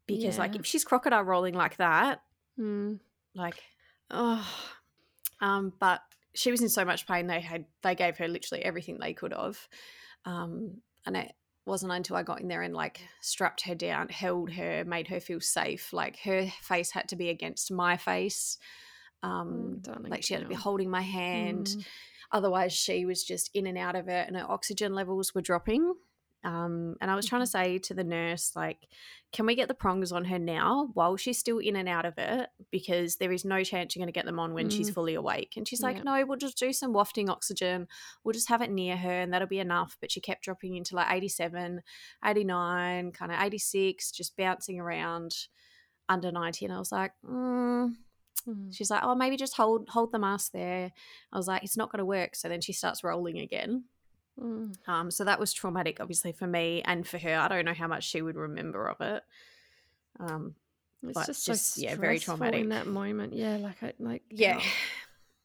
because like if she's crocodile rolling like that, Mm. like oh, um, but she was in so much pain. They had they gave her literally everything they could have, um, and it wasn't until I got in there and like strapped her down, held her, made her feel safe. Like her face had to be against my face. Um, darling like she had to be holding my hand Mm. otherwise she was just in and out of it and her oxygen levels were dropping um, and i was trying to say to the nurse like can we get the prongs on her now while she's still in and out of it because there is no chance you're going to get them on when she's Mm. fully awake and she's like Yeah. no we'll just do some wafting oxygen we'll just have it near her and that'll be enough but she kept dropping into like 87 89 kind of 86 just bouncing around under 90 and i was like mm, Mm. She's like, "Oh, maybe just hold hold the mask there." I was like, "It's not going to work." So then she starts rolling again. Mm. Um, so that was traumatic, obviously for me and for her. I don't know how much she would remember of it. Um, It's just, just, so yeah, very traumatic. in that moment. Yeah, like I like yeah. oh,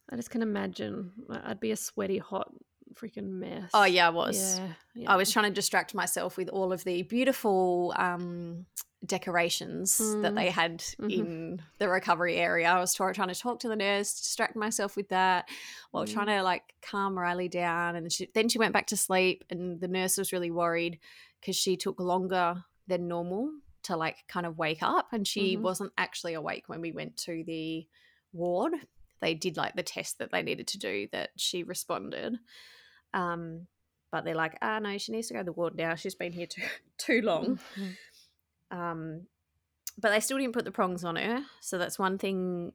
I just can imagine. I'd be a sweaty, hot, freaking mess. Oh yeah, I was. Yeah, yeah. I was trying to distract myself with all of the beautiful um, decorations that Mm. they had Mhm. in the recovery area. I was try- trying to talk to the nurse, distract myself with that, while Mm. trying to like calm Riley down. And she, then she went back to sleep, and the nurse was really worried because she took longer than normal to like kind of wake up, and she Mhm. wasn't actually awake when we went to the ward. They did like the test that they needed to do that she responded. Um, but they're like, ah, no, she needs to go to the ward now. She's been here too too long. Mhm. Um, but they still didn't put the prongs on her. So that's one thing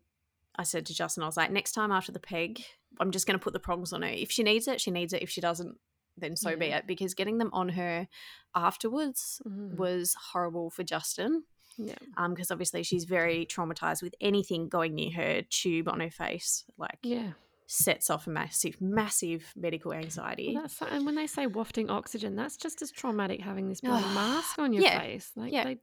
I said to Justin. I was like, next time after the peg, I'm just going to put the prongs on her. If she needs it, she needs it. If she doesn't, then so be it. Because getting them on her afterwards Mhm. was horrible for Justin. yeah. Um, because obviously she's very traumatized with anything going near her tube on her face. Like, Yeah. Sets off a massive, massive medical anxiety. Well, and when they say wafting oxygen, that's just as traumatic having this bloody mask on your Yeah, face. Like yeah. they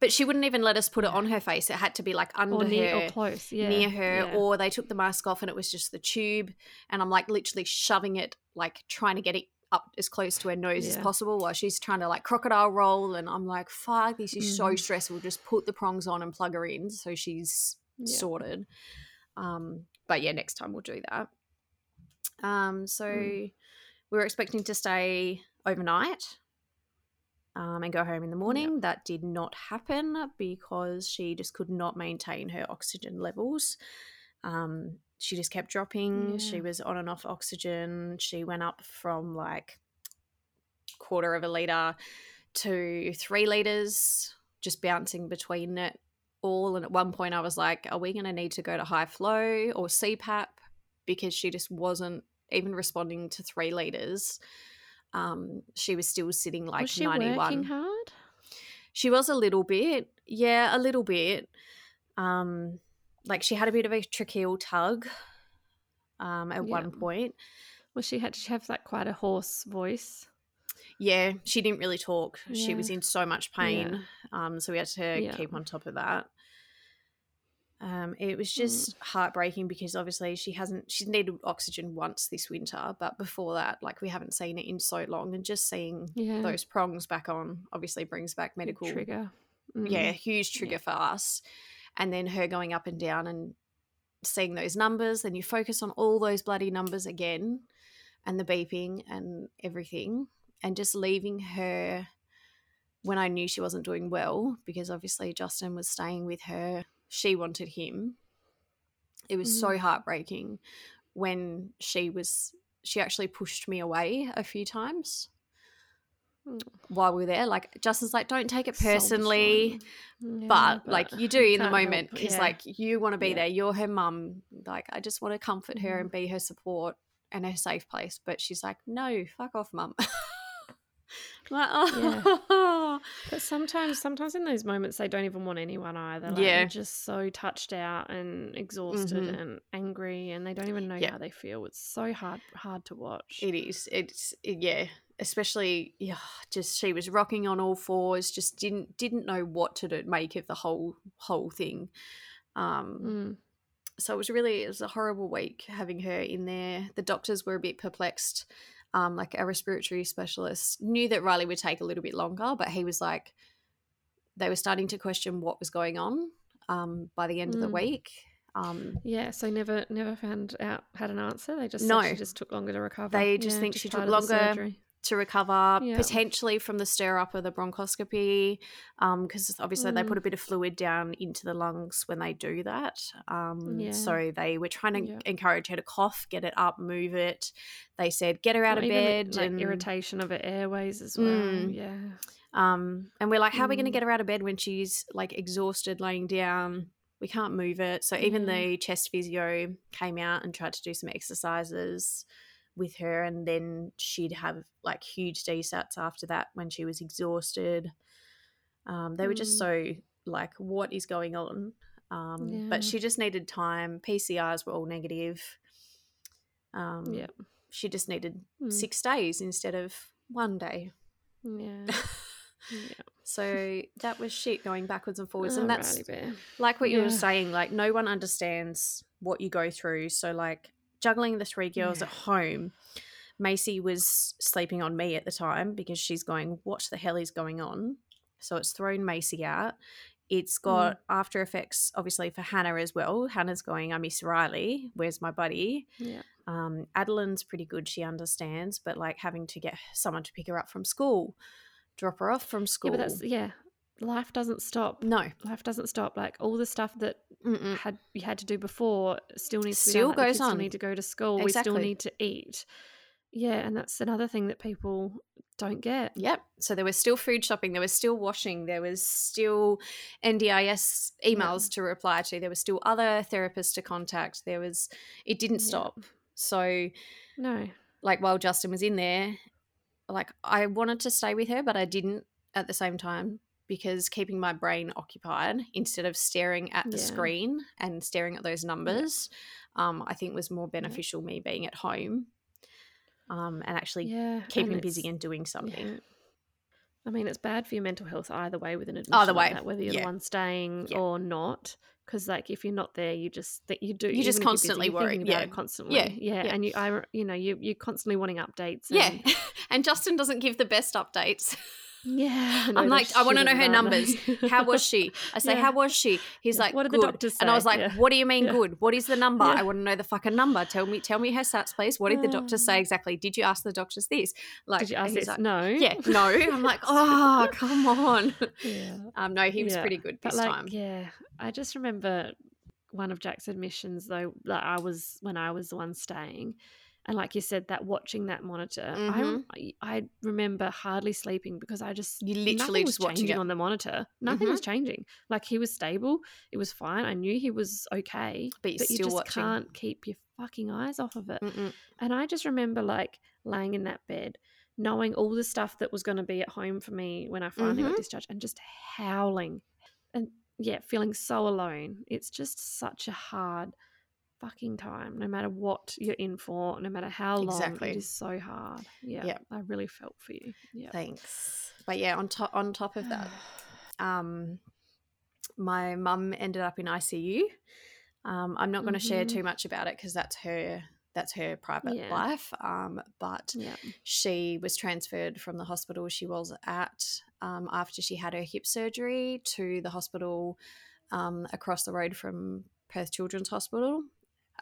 But she wouldn't even let us put it on her face. It had to be like under or near her, or close. Yeah. near her, yeah. or they took the mask off and it was just the tube. And I'm like literally shoving it, like trying to get it up as close to her nose as possible while she's trying to like crocodile roll. And I'm like, fuck, this is so Mhm. stressful. Just put the prongs on and plug her in so she's Yeah. sorted. Um, but yeah, next time we'll do that. Um, so Mm. we were expecting to stay overnight um, and go home in the morning. That did not happen because she just could not maintain her oxygen levels. Um, she just kept dropping. She was on and off oxygen. She went up from like quarter of a liter to three liters, just bouncing between it all. And at one point, I was like, "Are we going to need to go to high flow or CPAP?" Because she just wasn't even responding to three liters. Um, she was still sitting like was she ninety-one. working hard? She was a little bit, yeah, a little bit. Um, like she had a bit of a tracheal tug. Um, at Yeah. one point, Was she had to have like quite a hoarse voice? Yeah, she didn't really talk. She was in so much pain. Um, so we had to Yeah. keep on top of that. Um, it was Mm. just heartbreaking because obviously she hasn't she's needed oxygen once this winter, but before that, like we haven't seen it in so long, and just seeing Yeah, those prongs back on obviously brings back big medical trigger. yeah, Mm. huge trigger Yeah. for us. And then her going up and down and seeing those numbers, then you focus on all those bloody numbers again and the beeping and everything, and just leaving her when I knew she wasn't doing well because obviously Justin was staying with her. She wanted him. It was so heartbreaking when she was she actually pushed me away a few times Mm. while we were there. Like Justin's like, don't take it personally destroying. but, Yeah, like you do in the moment because yeah. like you want to be Yeah. there you're her mum like i just want to comfort her Mhm. and be her support and her safe place but she's like no fuck off mum like, oh. But sometimes, sometimes in those moments, they don't even want anyone either. Like, Yeah. they're just so touched out and exhausted Mhm. and angry, and they don't even know Yeah. how they feel. It's so hard, hard to watch. it is it's it- yeah especially yeah just she was rocking on all fours just didn't didn't know what to do, make of the whole whole thing um Mm. so it was really it was a horrible week having her in there. The doctors were a bit perplexed. Um, like a respiratory specialist knew that Riley would take a little bit longer, but he was like, they were starting to question what was going on um, by the end of the Mm. week. Um, Yeah, so never, never found out had an answer. They just No. just took longer to recover. They just Yeah, think she took longer. To recover, Yeah. potentially from the stir up of the bronchoscopy, because obviously they Mm. put a bit of fluid down into the lungs when they do that. Um, Yeah. So they were trying to Yeah. encourage her to cough, get it up, move it. They said, get her out Or of bed. like and, irritation of her airways as well. Mm. Yeah. Um, and we're like, how are we going to Mm. get her out of bed when she's like exhausted, laying down? We can't move it. So even the chest physio came out and tried to do some exercises with her, and then she'd have like huge DSATs after that when she was exhausted. Um, they were just Mm. so like, what is going on? Um, Yeah. But she just needed time. PCRs were all negative. Um, Yeah. She just needed Mm. six days instead of one day. Yeah. yeah. So that was shit going backwards and forwards. Oh, and that's like what you were saying, like no one understands what you go through. So like juggling the three girls Yeah. at home, Macy was sleeping on me at the time because she's going, What the hell is going on? So it's thrown Macy out. It's got after effects, obviously, for Hannah as well. Hannah's going, I miss Riley. Where's my buddy? Yeah. Um, Adeline's pretty good. She understands, but like having to get someone to pick her up from school, drop her off from school. Yeah, but that's yeah. Life doesn't stop. no, Life doesn't stop. Like all the stuff that Mm-mm. had you had to do before still needs to be Still done. Like, goes kids Still on. need to go to school. We still need to eat. Yeah, and that's another thing that people don't get. Yep. So there was still food shopping. There was still washing. There was still NDIS emails to reply to. There was still other therapists to contact. There was, it didn't stop. So, No. like, while Justin was in there, like, I wanted to stay with her, but I didn't at the same time because keeping my brain occupied instead of staring at the Yeah. screen and staring at those numbers, um, I think was more beneficial me being at home um, and actually Yeah. and keeping busy and doing something. I mean, it's bad for your mental health either way with an admission. Either like way, that, whether you're yeah. the one staying Yeah. or not. Because like if you're not there, you just that you do. You just even if you're busy, constantly you're worry, about yeah. it constantly. Yeah, yeah, yeah. and you, I, you know, you you're constantly wanting updates. Yeah. and- and Justin doesn't give the best updates. Yeah. I'm like, I want to know her numbers. How was she? I say, Yeah. how was she? He's Yeah. like, What did the doctors And I was like, Yeah. what do you mean good? What is the number? I want to know the fucking number. Tell me, tell me her stats, please. What did the doctors say Ah. exactly? Did you ask the doctors this? Like, Did you ask he's this? like, no. yeah, no. I'm like, oh, come on. Yeah. Um, no, he was pretty good this like, time. yeah, I just remember one of Jack's admissions though that I was when I was the one staying, and like you said, that watching that monitor, Mhm. I I remember hardly sleeping because I just You literally nothing was just watching changing it. on the monitor. Nothing Mhm. was changing. Like he was stable, it was fine. I knew he was okay, But but you just watching. can't keep your fucking eyes off of it. Mm-mm. And I just remember like laying in that bed, knowing all the stuff that was going to be at home for me when I finally Mhm. got discharged, and just howling and yeah, feeling so alone. It's just such a hard fucking time, no matter what you're in for, no matter how long. Exactly. It is so hard. Yeah, Yep. I really felt for you. Yeah. Thanks. But yeah, on top on top of that, um, my mum ended up in ICU. Um, I'm not going to share Mhm. too much about it because that's her that's her private Yeah. life. Um, but yeah. she was transferred from the hospital she was at um, after she had her hip surgery to the hospital um, across the road from Perth Children's Hospital.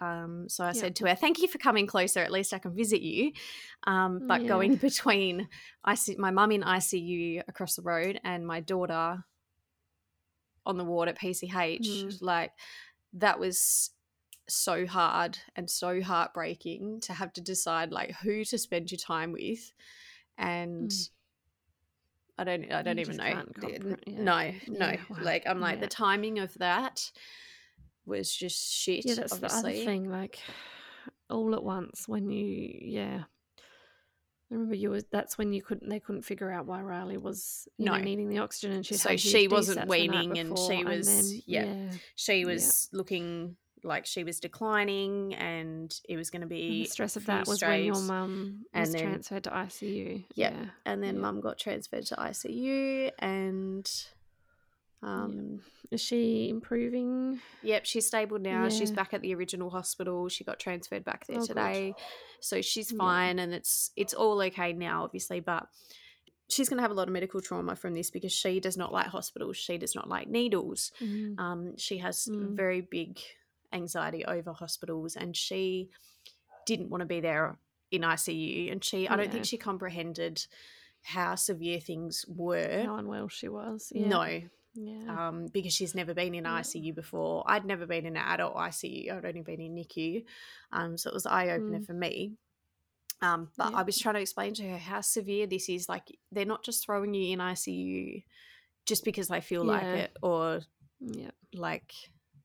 Um, so I said to her, "Thank you for coming closer. At least I can visit you." Um, but Yeah. going between IC- my mum in ICU across the road and my daughter on the ward at PCH, Mm. like that was so hard and so heartbreaking to have to decide like who to spend your time with and Mm. I don't I don't You even know. can't D- compre- yeah. No, no. Yeah. Like I'm like the timing of that was just shit. Yeah, that's obviously. the other thing. Like all at once, when you, yeah. I remember you was that's when you couldn't they couldn't figure out why Riley was you know, needing the oxygen and she So she wasn't DSATs the night weaning and she was- then, yeah. yeah She was looking like she was declining and it was going to and be the stress of that was when your mum and was then- transferred to ICU. Yep. Yeah. and then yeah. mum got transferred to ICU and um Is she improving? Yep, she's stable now. She's back at the original hospital. She got transferred back there Oh, good. today. So she's Yeah. fine and it's it's all okay now obviously, but she's going to have a lot of medical trauma from this because she does not like hospitals. She does not like needles. Mm. Um she has Mm. very big anxiety over hospitals and she didn't want to be there in ICU and she I don't Yeah. think she comprehended how severe things were. How unwell she was. Yeah. No, Yeah. um, because she's never been in Yeah. ICU before. I'd never been in an adult ICU. I'd only been in NICU, um, so it was eye opener Mm. for me. Um, but Yeah. I was trying to explain to her how severe this is. Like they're not just throwing you in ICU just because they feel like it, or yeah. like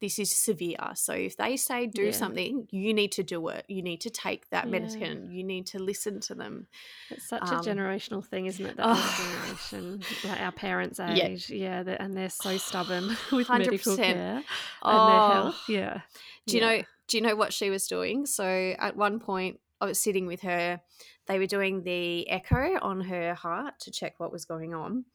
this is severe. So if they say do Yeah. something, you need to do it. You need to take that Yeah. medicine. You need to listen to them. It's such Um, a generational thing, isn't it? That Oh. generation, like our parents' age, yeah, they and they're so stubborn with medical 100%. care and Oh. their health. Yeah. Do you Yeah. know? Do you know what she was doing? So at one point, I was sitting with her. They were doing the echo on her heart to check what was going on,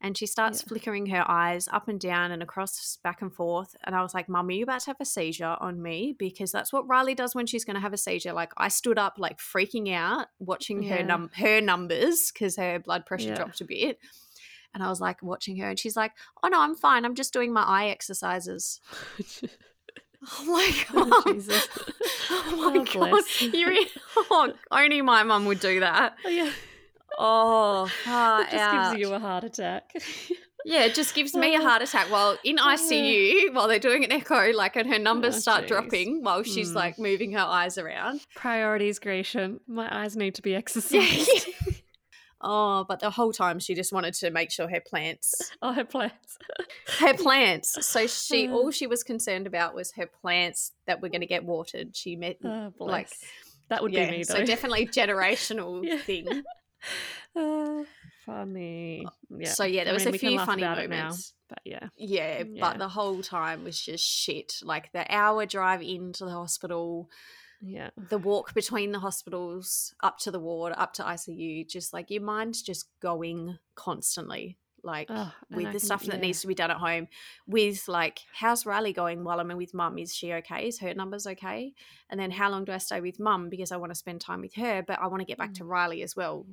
and she starts Yeah. flickering her eyes up and down and across, back and forth. And I was like, "Mum, are you about to have a seizure on me?" Because that's what Riley does when she's going to have a seizure. Like I stood up, like freaking out, watching her num her numbers because her blood pressure Yeah. dropped a bit. And I was like watching her, and she's like, "Oh no, I'm fine. I'm just doing my eye exercises." I'm like, Oh, "Mum, oh Jesus. Oh my Oh, god! You're oh, only my mum would do that. Oh, yeah. Oh, far It just out. gives you a heart attack. yeah, it just gives me a Oh. heart attack while in ICU while they're doing an echo, like, and her numbers Oh, start jeez. dropping while she's Mm. like moving her eyes around. Priorities, Grecian. My eyes need to be exercised. oh, but the whole time she just wanted to make sure her plants, oh, her plants. her plants. So she, Uh. all she was concerned about was her plants that were going to get watered. She met, Oh, like, that would yeah, be me, though. so definitely generational Yeah. thing. Uh, funny. Yeah. So yeah, there I was mean, a few funny it now, moments. but yeah. Yeah, Yeah. but the whole time was just shit. Like the hour drive into the hospital, Yeah. the walk between the hospitals, up to the ward, up to ICU, just like your mind's just going constantly. Like Oh, with the can- stuff that yeah. needs to be done at home, with like, how's Riley going while I'm with mum? Is she okay? Is her numbers okay? And then how long do I stay with mum because I want to spend time with her, but I want to get back Mm. to Riley as well.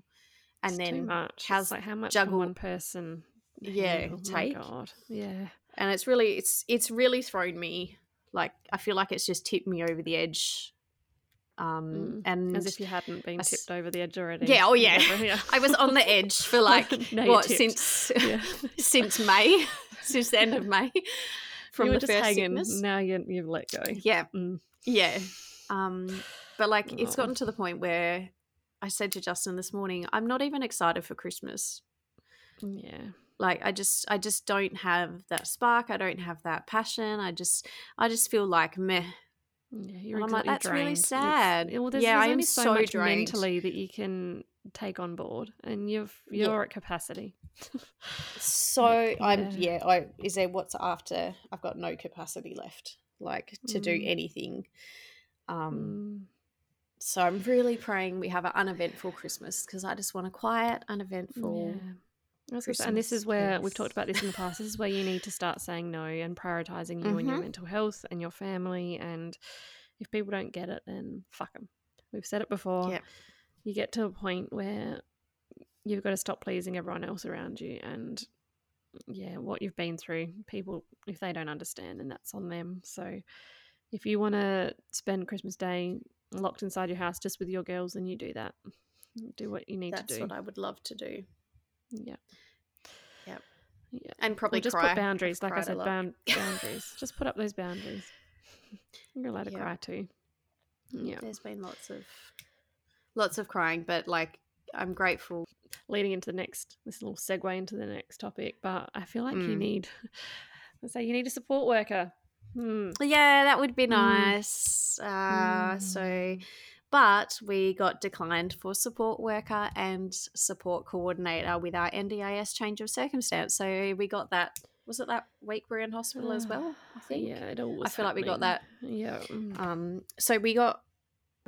And It's then too much. how's It's like how much juggle- one person? Yeah, take. My God. Yeah. and it's really it's it's really thrown me like I feel like it's just tipped me over the edge. Um, Mm. and As if you hadn't been I tipped over the edge already. Yeah, oh, yeah. yeah. I was on the edge for like what since Yeah. since May, since the end of May, from you were the just first hanging. sickness. Now you you've let go. Yeah, Mm. yeah. Um, but like it's Oh. gotten to the point where I said to Justin this morning, I'm not even excited for Christmas. Yeah. Like I just I just don't have that spark. I don't have that passion. I just I just feel like meh. Yeah, you're And I'm like, "That's really drained. You've- sad." yeah, well, there's, Yeah, there's I am so, so much drained. mentally that you can take on board, and you've you're at capacity. So I'm Yeah. yeah. I is there what's after? I've got no capacity left, like to do Mm. anything. Um, Mm. So I'm really praying we have an uneventful Christmas because I just want a quiet, uneventful. Yeah. I was gonna say- and this is where we've talked about this in the past. This is where you need to start saying no and prioritizing you and your Mhm. mental health and your family. And if people don't get it, then fuck them. We've said it before. Yeah. You get to a point where you've got to stop pleasing everyone else around you. And yeah, what you've been through, people, if they don't understand, then that's on them. So if you want to spend Christmas Day locked inside your house just with your girls, and you do that. Do what you need That's to do. That's what I would love to do, Yeah. Yep. Yeah. and probably Or just cry. put boundaries, I've like I said, bound, boundaries. just put up those boundaries. You're allowed to Yeah. cry too. Yeah. There's been lots of lots of crying, but like I'm grateful. Leading into the next, this little segue into the next topic, but I feel like you Mm. need, let's say, you need a support worker. Hmm. Yeah, that would be Mm. nice. Uh, So, but we got declined for support worker and support coordinator with our NDIS change of circumstance. So we got that. Was it that week we're in hospital as well? I think. Yeah, it all I feel like we got that. Yeah. mm. Um, so we got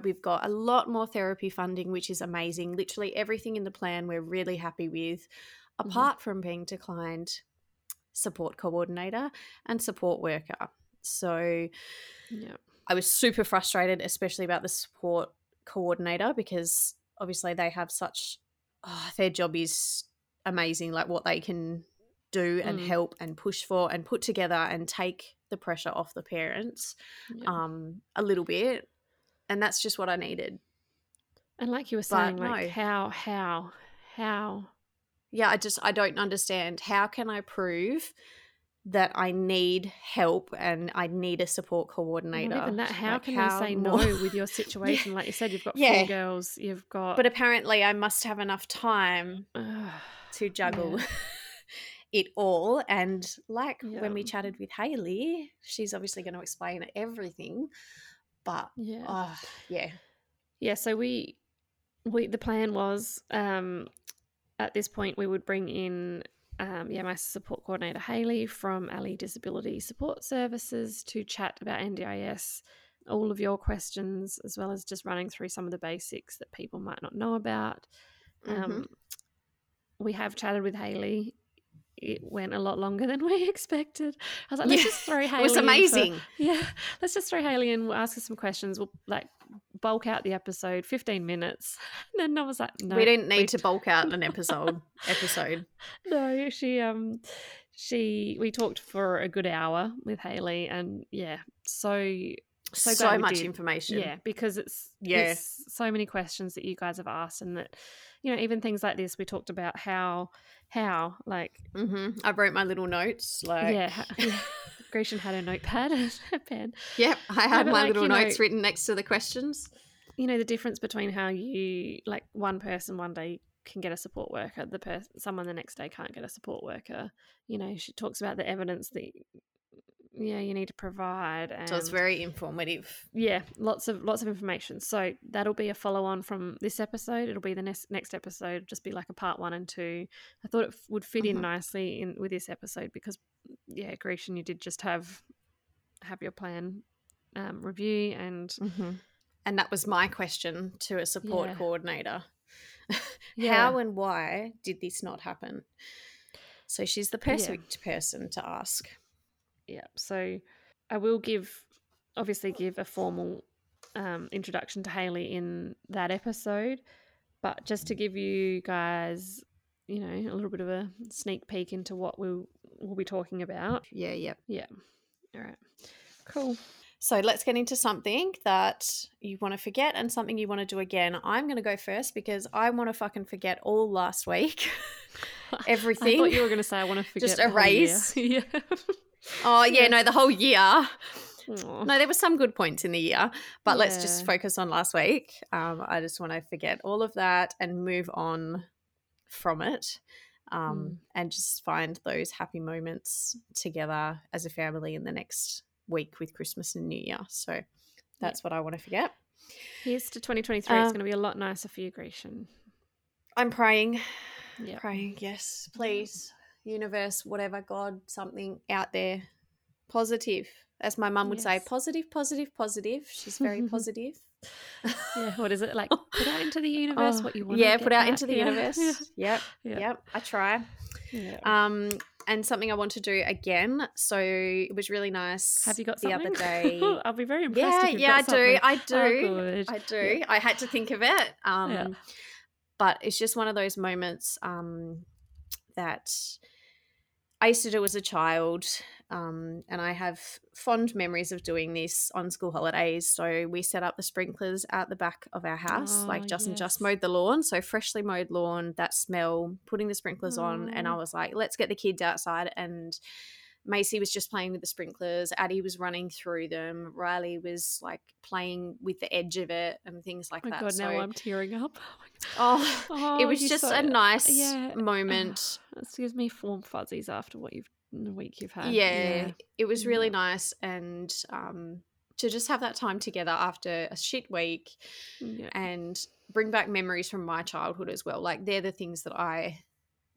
we've got a lot more therapy funding, which is amazing. Literally everything in the plan we're really happy with, apart from being declined support coordinator and support worker. So Yeah. I was super frustrated, especially about the support coordinator, because obviously they have such oh, their job is amazing, like what they can do and Mm. help and push for and put together and take the pressure off the parents yeah. um a little bit. And that's just what I needed. and like you were but saying, like no. how, how, how Yeah, I just I don't understand how can I prove that I need help and I need a support coordinator. Not even that. How Like, can how they say more- no with your situation? Like you said, you've got Yeah. four girls. You've got. But apparently I must have enough time to juggle Yeah. it all. And like when we chatted with Haley, she's obviously going to explain everything. But yeah. oh, yeah. Yeah, so we we the plan was um at this point we would bring in um, yeah, my support coordinator Haley from Alee Disability Support Services to chat about NDIS, all of your questions, as well as just running through some of the basics that people might not know about. Mhm. Um, we have chatted with Haley. It went a lot longer than we expected. I was like, let's Yeah, just throw Haley. it was in for- amazing. yeah, let's just throw Haley in. We'll ask her some questions. We'll like bulk out the episode, fifteen minutes. And then I was like, no, we didn't need we- to bulk out an episode. episode. No, she um, she we talked for a good hour with Haley, and yeah, so so, So, much did. information. Yeah, because it's Yeah. it's so many questions that you guys have asked, and that you know even things like this we talked about how how like hmm I wrote my little notes. Like, yeah, yeah. Grecian had a notepad and a pen. Yep, I had my like, little you know- notes written next to the questions. you know the difference between how you like one person one day can get a support worker the person someone the next day can't get a support worker you know she talks about the evidence that yeah you need to provide and So it's very informative. yeah lots of lots of information so that'll be a follow on from this episode it'll be the next next episode just be like a part one and two i thought it f- would fit in Mhm. nicely in with this episode because yeah grecian you did just have have your plan um, review and Mm-hmm. And that was my question to a support Yeah. coordinator. Yeah. How and why did this not happen? So she's the perfect person to ask. Yeah so i will give obviously give a formal um, introduction to haley in that episode But just to give you guys, you know, a little bit of a sneak peek into what we'll, we'll be talking about. Yeah, yeah. Yeah. All right. Cool. So let's get into something that you want to forget and something you want to do again. I'm going to go first because I want to fucking forget all last week. Everything. I thought you were going to say I want to forget. Just the whole year." erase. yeah. Oh, yeah, Yeah. no, the whole year. No, there were some good points in the year, but let's just focus on last week. Um, I just want to forget all of that and move on from it um, Mm. and just find those happy moments together as a family in the next week with Christmas and New Year. So that's what I want to forget. Here's to 2023. it's Um, going to be a lot nicer for you, Grecian. I'm praying, Yeah. praying, yes, please, universe, whatever, God, something out there, positive. As my mum would say, positive, positive, positive. She's very positive. Yeah. What is it like? Put out into the universe Oh, what you want. yeah, put out into the universe. Yep, Yeah. yep. I try. Yeah. Um, and something I want to do again. So it was really nice. Have you got the something? other day? I'll be very impressed. yeah, yeah, I do. something. I do. Oh. I do. I had to think of it. Um, Yeah. but it's just one of those moments um, that I used to do as a child. Um, and I have fond memories of doing this on school holidays. So we set up the sprinklers at the back of our house, Oh, like just and just mowed the lawn. So freshly mowed lawn, that smell, putting the sprinklers on, and I Oh. was like, let's get the kids outside. And Macy was just playing with the sprinklers. Addie was running through them. Riley was like playing with the edge of it and things like Oh my that. god, so, now I'm tearing up. oh, Oh, it was just so- a nice yeah. moment. This gives me warm fuzzies after what you've the week you've had. yeah, it was really Yeah. nice and um to just have that time together after a shit week yeah. and bring back memories from my childhood as well like they're the things that i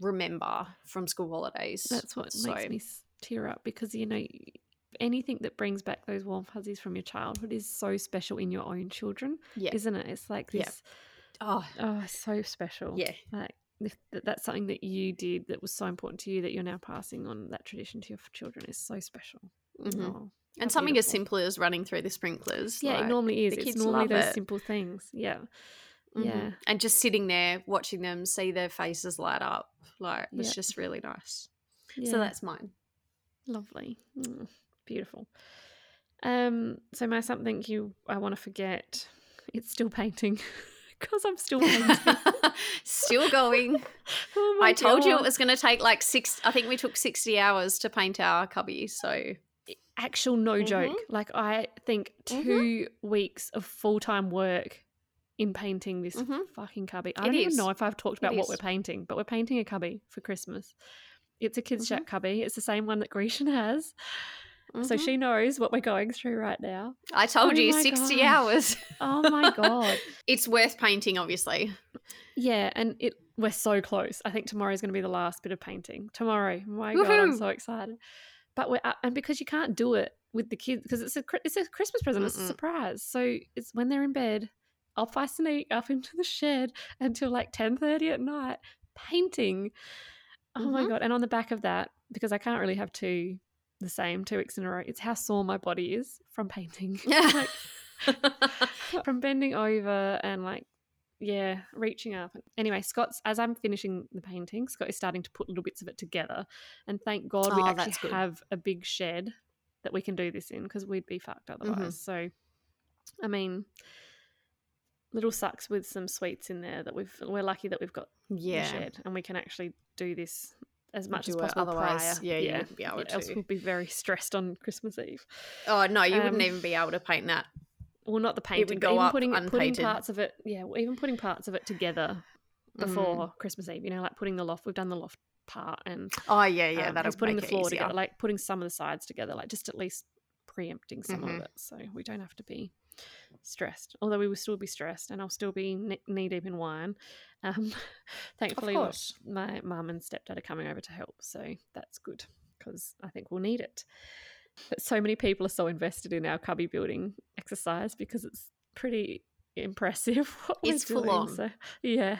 remember from school holidays That's what So- makes me tear up because you know anything that brings back those warm fuzzies from your childhood is so special in your own children, yeah isn't it? It's like Yeah. this. oh Oh, so special. yeah Like if that's something that you did that was so important to you that you're now passing on that tradition to your children is so special. Mhm. Oh, and something as simple as running through the sprinklers Yeah, like, it normally is. It's normally those it. simple things. Yeah. Mhm. Yeah. and just sitting there watching them see their faces light up like it's Yeah. just really nice yeah. so that's mine Lovely. Mm, beautiful. Um, so my something you I want to forget. It's still painting because I'm still painting. still going oh I told you it was going to take like six. I think we took sixty hours to paint our cubby. So actual no joke. Mhm. Like I think Mhm. 2 weeks of full-time work in painting this Mhm. fucking cubby. I It don't even know if I've talked about what is. we're painting, but we're painting a cubby for Christmas. It's a kids Mhm. shack cubby. It's the same one that Grecian has. So Mhm. she knows what we're going through right now. I told Oh you sixty gosh. hours. Oh my god. it's worth painting, obviously. Yeah, and it we're so close. I think tomorrow's going to be the last bit of painting. Tomorrow, my god, I'm so excited. But we're uh, and because you can't do it with the kids because it's a it's a Christmas present. It's a surprise. So it's when they're in bed. Off I sneak up into the shed until like ten thirty at night painting. Oh my Mhm. god! And on the back of that, because I can't really have two the same two weeks in a row. It's how sore my body is from painting. Yeah. like, from bending over and like yeah reaching up anyway scott's as i'm finishing the painting scott is starting to put little bits of it together and thank god we Oh, actually good. have a big shed that we can do this in because we'd be fucked otherwise Mm-hmm. so i mean little sucks with some sweets in there that we've we're lucky that we've got the yeah. shed and we can actually do this as much as it, possible otherwise, prior. yeah, you wouldn't be able yeah, else we'll be very stressed on christmas eve Oh no, you wouldn't Um, even be able to paint that. well not the painting would go even up putting, putting parts of it yeah well, even putting parts of it together Mm. before christmas eve you know like putting the loft we've done the loft part and Oh yeah, yeah. um, that'll he's putting the floor together like putting some of the sides together like just at least preempting some Mhm. of it so we don't have to be stressed although we will still be stressed and i'll still be ne- knee deep in wine. Um thankfully my- mum and stepdad are coming over to help so that's good because i think we'll need it. But so many people are so invested in our cubby building exercise because it's pretty impressive what we're It's full doing, on. so yeah.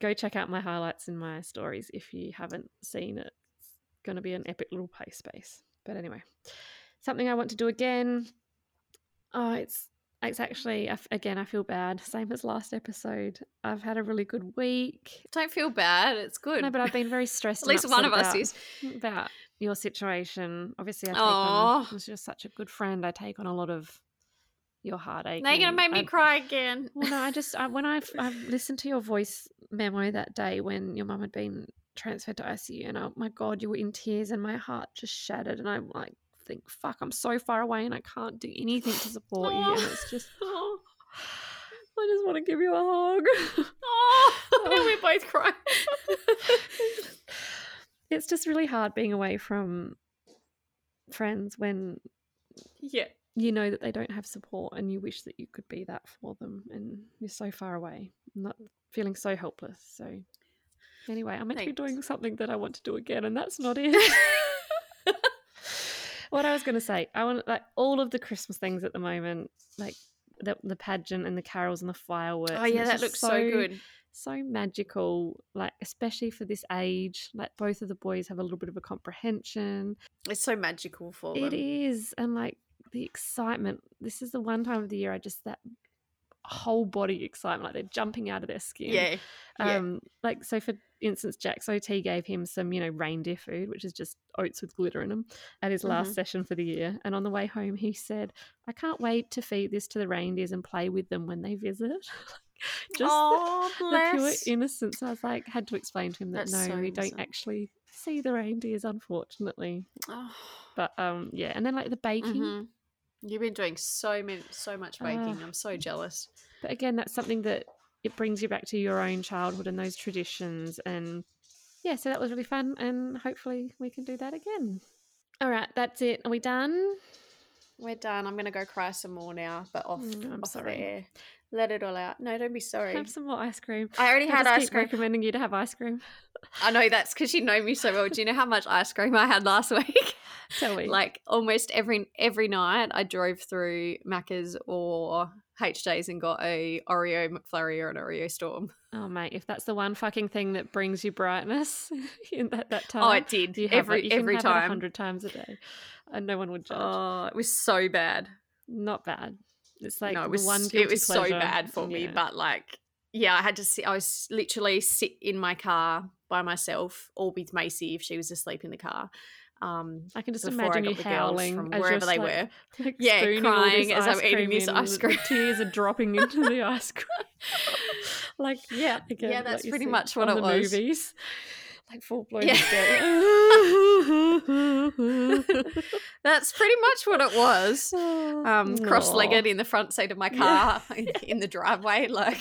Go check out my highlights in my stories if you haven't seen it. It's going to be an epic little play space. But anyway something i want to do again. Oh it's it's actually again I feel bad. Same as last episode. I've had a really good week. Don't feel bad. It's good. No, but I've been very stressed. At least one of us about- is. about your situation. Obviously, I take on you're such a good friend. I take on a lot of your heartache. Now you're gonna make me I- cry again. Well, no, I just I, when I've I've listened to your voice memo that day when your mum had been transferred to ICU, and oh my god, you were in tears, and my heart just shattered, and I'm like, think, fuck, I'm so far away, and I can't do anything to support you, and it's just, oh, I just want to give you a hug. oh, now we're both crying. it's just really hard being away from friends when yeah. you know that they don't have support and you wish that you could be that for them and you're so far away not feeling so helpless so anyway i'm meant to be doing something that i want to do again and that's not it what i was going to say i want like all of the christmas things at the moment like the, the pageant and the carols and the fireworks Oh yeah, that looks so good. so magical like especially for this age like both of the boys have a little bit of a comprehension It's so magical for them. it is, and like the excitement. This is the one time of the year I just that whole body excitement, like they're jumping out of their skin. Yeah. yeah. Um, like so for instance, Jack's OT gave him some, you know, reindeer food, which is just oats with glitter in them, at his last Mhm. session for the year. And on the way home, he said, "I can't wait to feed this to the reindeers and play with them when they visit." just the- oh, the pure innocence. I was like, had to explain to him that That's no, so we don't actually see the reindeers, unfortunately. Oh. But um, yeah, and then like the baking. Mhm. You've been doing so many, so much baking. Ah. I'm so jealous. But again, that's something that it brings you back to your own childhood and those traditions. And yeah, so that was really fun. And hopefully we can do that again. All right, that's it. Are we done? We're done. I'm gonna go cry some more now, but off. Mm, I'm off sorry. The air. Let it all out. No, don't be sorry. Have some more ice cream. I already I had ice keep cream. recommending you to have ice cream. I know that's because you know me so well. Do you know how much ice cream I had last week? Tell me. like almost every every night, I drove through Macca's or HJ's and got a Oreo McFlurry or an Oreo Storm. oh, mate, if that's the one fucking thing that brings you brightness in that, that time. Oh, it did every it. Every have it a time. hundred times a day, and no one would judge. Oh, it was so bad. Not bad. It's like no, it was one. it was so bad for me. Yeah. But like, yeah, I had to sit. I was literally sit in my car by myself, or with Macy if she was asleep in the car. Um, I can just imagine you howling from as wherever they like, were. like Yeah, crying as I'm eating this ice cream. Tears are dropping into the ice cream. like yeah, again, Yeah, that's you pretty much what it was. Movies, like full blown. Yeah. That's pretty much what it was. Um, cross-legged in the front seat of my Yeah. car in, in the driveway, like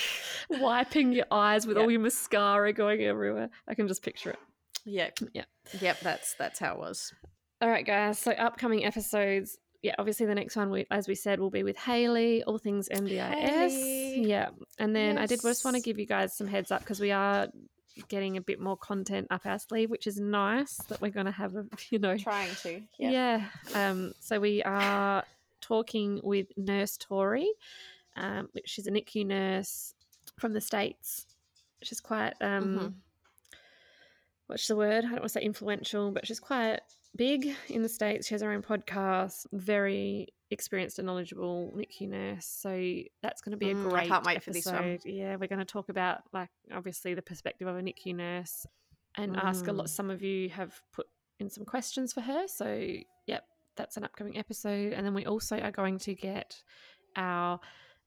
wiping your eyes with Yeah. all your mascara going everywhere. I can just picture it. Yeah. Yep. Yep. That's that's how it was. All right, guys. So upcoming episodes. Yeah, obviously the next one, we, as we said, will be with Haley, all things. Haley. Yeah, and then I did just want to give you guys some heads up because we are getting a bit more content up our sleeve, which is nice that we're going to have a, you know, Trying to, yeah. yeah. Um, so we are talking with Nurse Tori, um, which is a NICU nurse from the states. She's quite um, Mhm. What's the word? I don't want to say influential, but she's quite big in the states. She has her own podcast. Very experienced and knowledgeable NICU nurse. So that's going to be a Mm, I great can't wait for this episode. one. Yeah, we're going to talk about like obviously the perspective of a NICU nurse and ask a lot. Mm. Some of you have put in some questions for her. So yep, that's an upcoming episode. And then we also are going to get our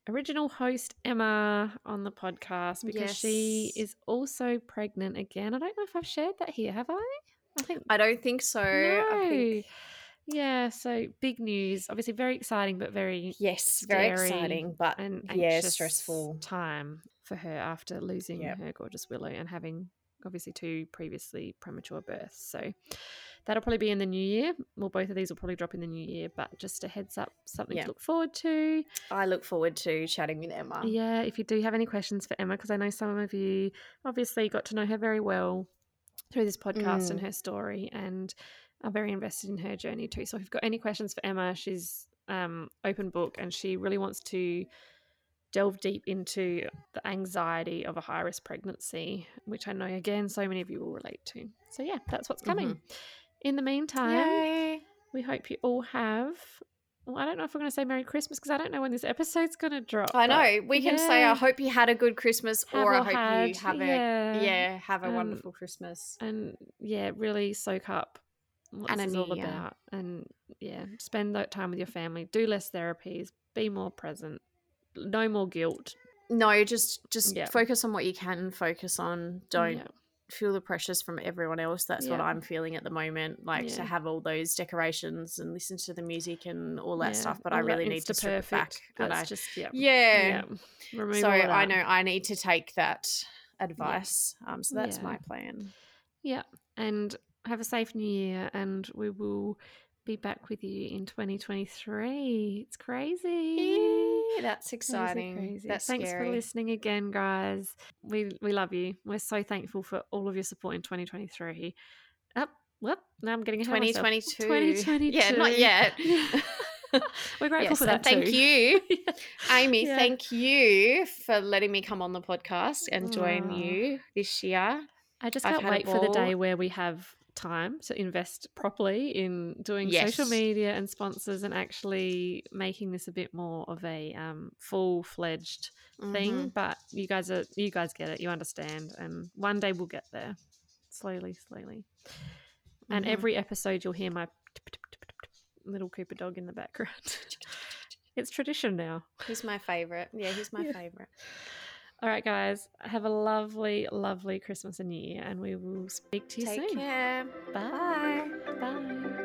original host Emma on the podcast because she is also pregnant again. I don't know if I've shared that here, have I? I think I don't think so. I think yeah, so big news. Obviously very exciting but very yes, very exciting, but and yeah, stressful. time for her after losing Yep. her gorgeous Willow and having obviously two previously premature births. So that'll probably be in the new year. Well, both of these will probably drop in the new year, but just a heads up, something Yep. to look forward to. I look forward to chatting with Emma. Yeah, if you do have any questions for Emma, because I know some of you obviously got to know her very well through this podcast and Mm. her story and are very invested in her journey too. So if you've got any questions for Emma, she's um, open book and she really wants to delve deep into the anxiety of a high risk pregnancy, which I know again so many of you will relate to. So yeah, that's what's coming. In the meantime, Yay. we hope you all have well, I don't know if we're going to say Merry Christmas because I don't know when this episode's going to drop. I know. We can say. I hope you had a good Christmas, Have or I hope had, you have a yeah. yeah, have a Um, wonderful Christmas. and yeah, really soak up what And this is all year. about. And yeah, spend that time with your family. Do less therapies. Be more present. No more guilt. No, just just Yeah. focus on what you can focus on. Don't Yeah. Feel the pressures from everyone else. That's what I'm feeling at the moment. Like to have all those decorations and listen to the music and all that Yeah, stuff. But I all that really need to strip it back. Insta-perfect, And That's I, just yeah. yeah. So I know I need to take that advice. Um, so that's Yeah. my plan. Yeah. And have a safe new year and we will be back with you in 2023. It's crazy. that's exciting. crazy. That's Thanks scary. for listening again, guys. We we love you. We're so thankful for all of your support in 2023. Up, whoop. Now I'm getting ahead of myself. 2022. Yeah, not yet. We're grateful Yes, for and that thank too. you, Amy. Yeah. Thank you for letting me come on the podcast and join Aw. you this year. I just I've can't wait for the day where we have time to invest properly in doing social media and sponsors and actually making this a bit more of a um, full fledged thing. But you guys are you guys get it, you understand, and one day we'll get there, slowly, slowly. And Mhm. every episode you'll hear my little Cooper dog in the background. it's tradition now. He's my favorite. Yeah, he's my Yeah. favorite. All right, guys, have a lovely, lovely Christmas and New Year, and we will speak to you Take soon. care. Bye. Bye. Bye.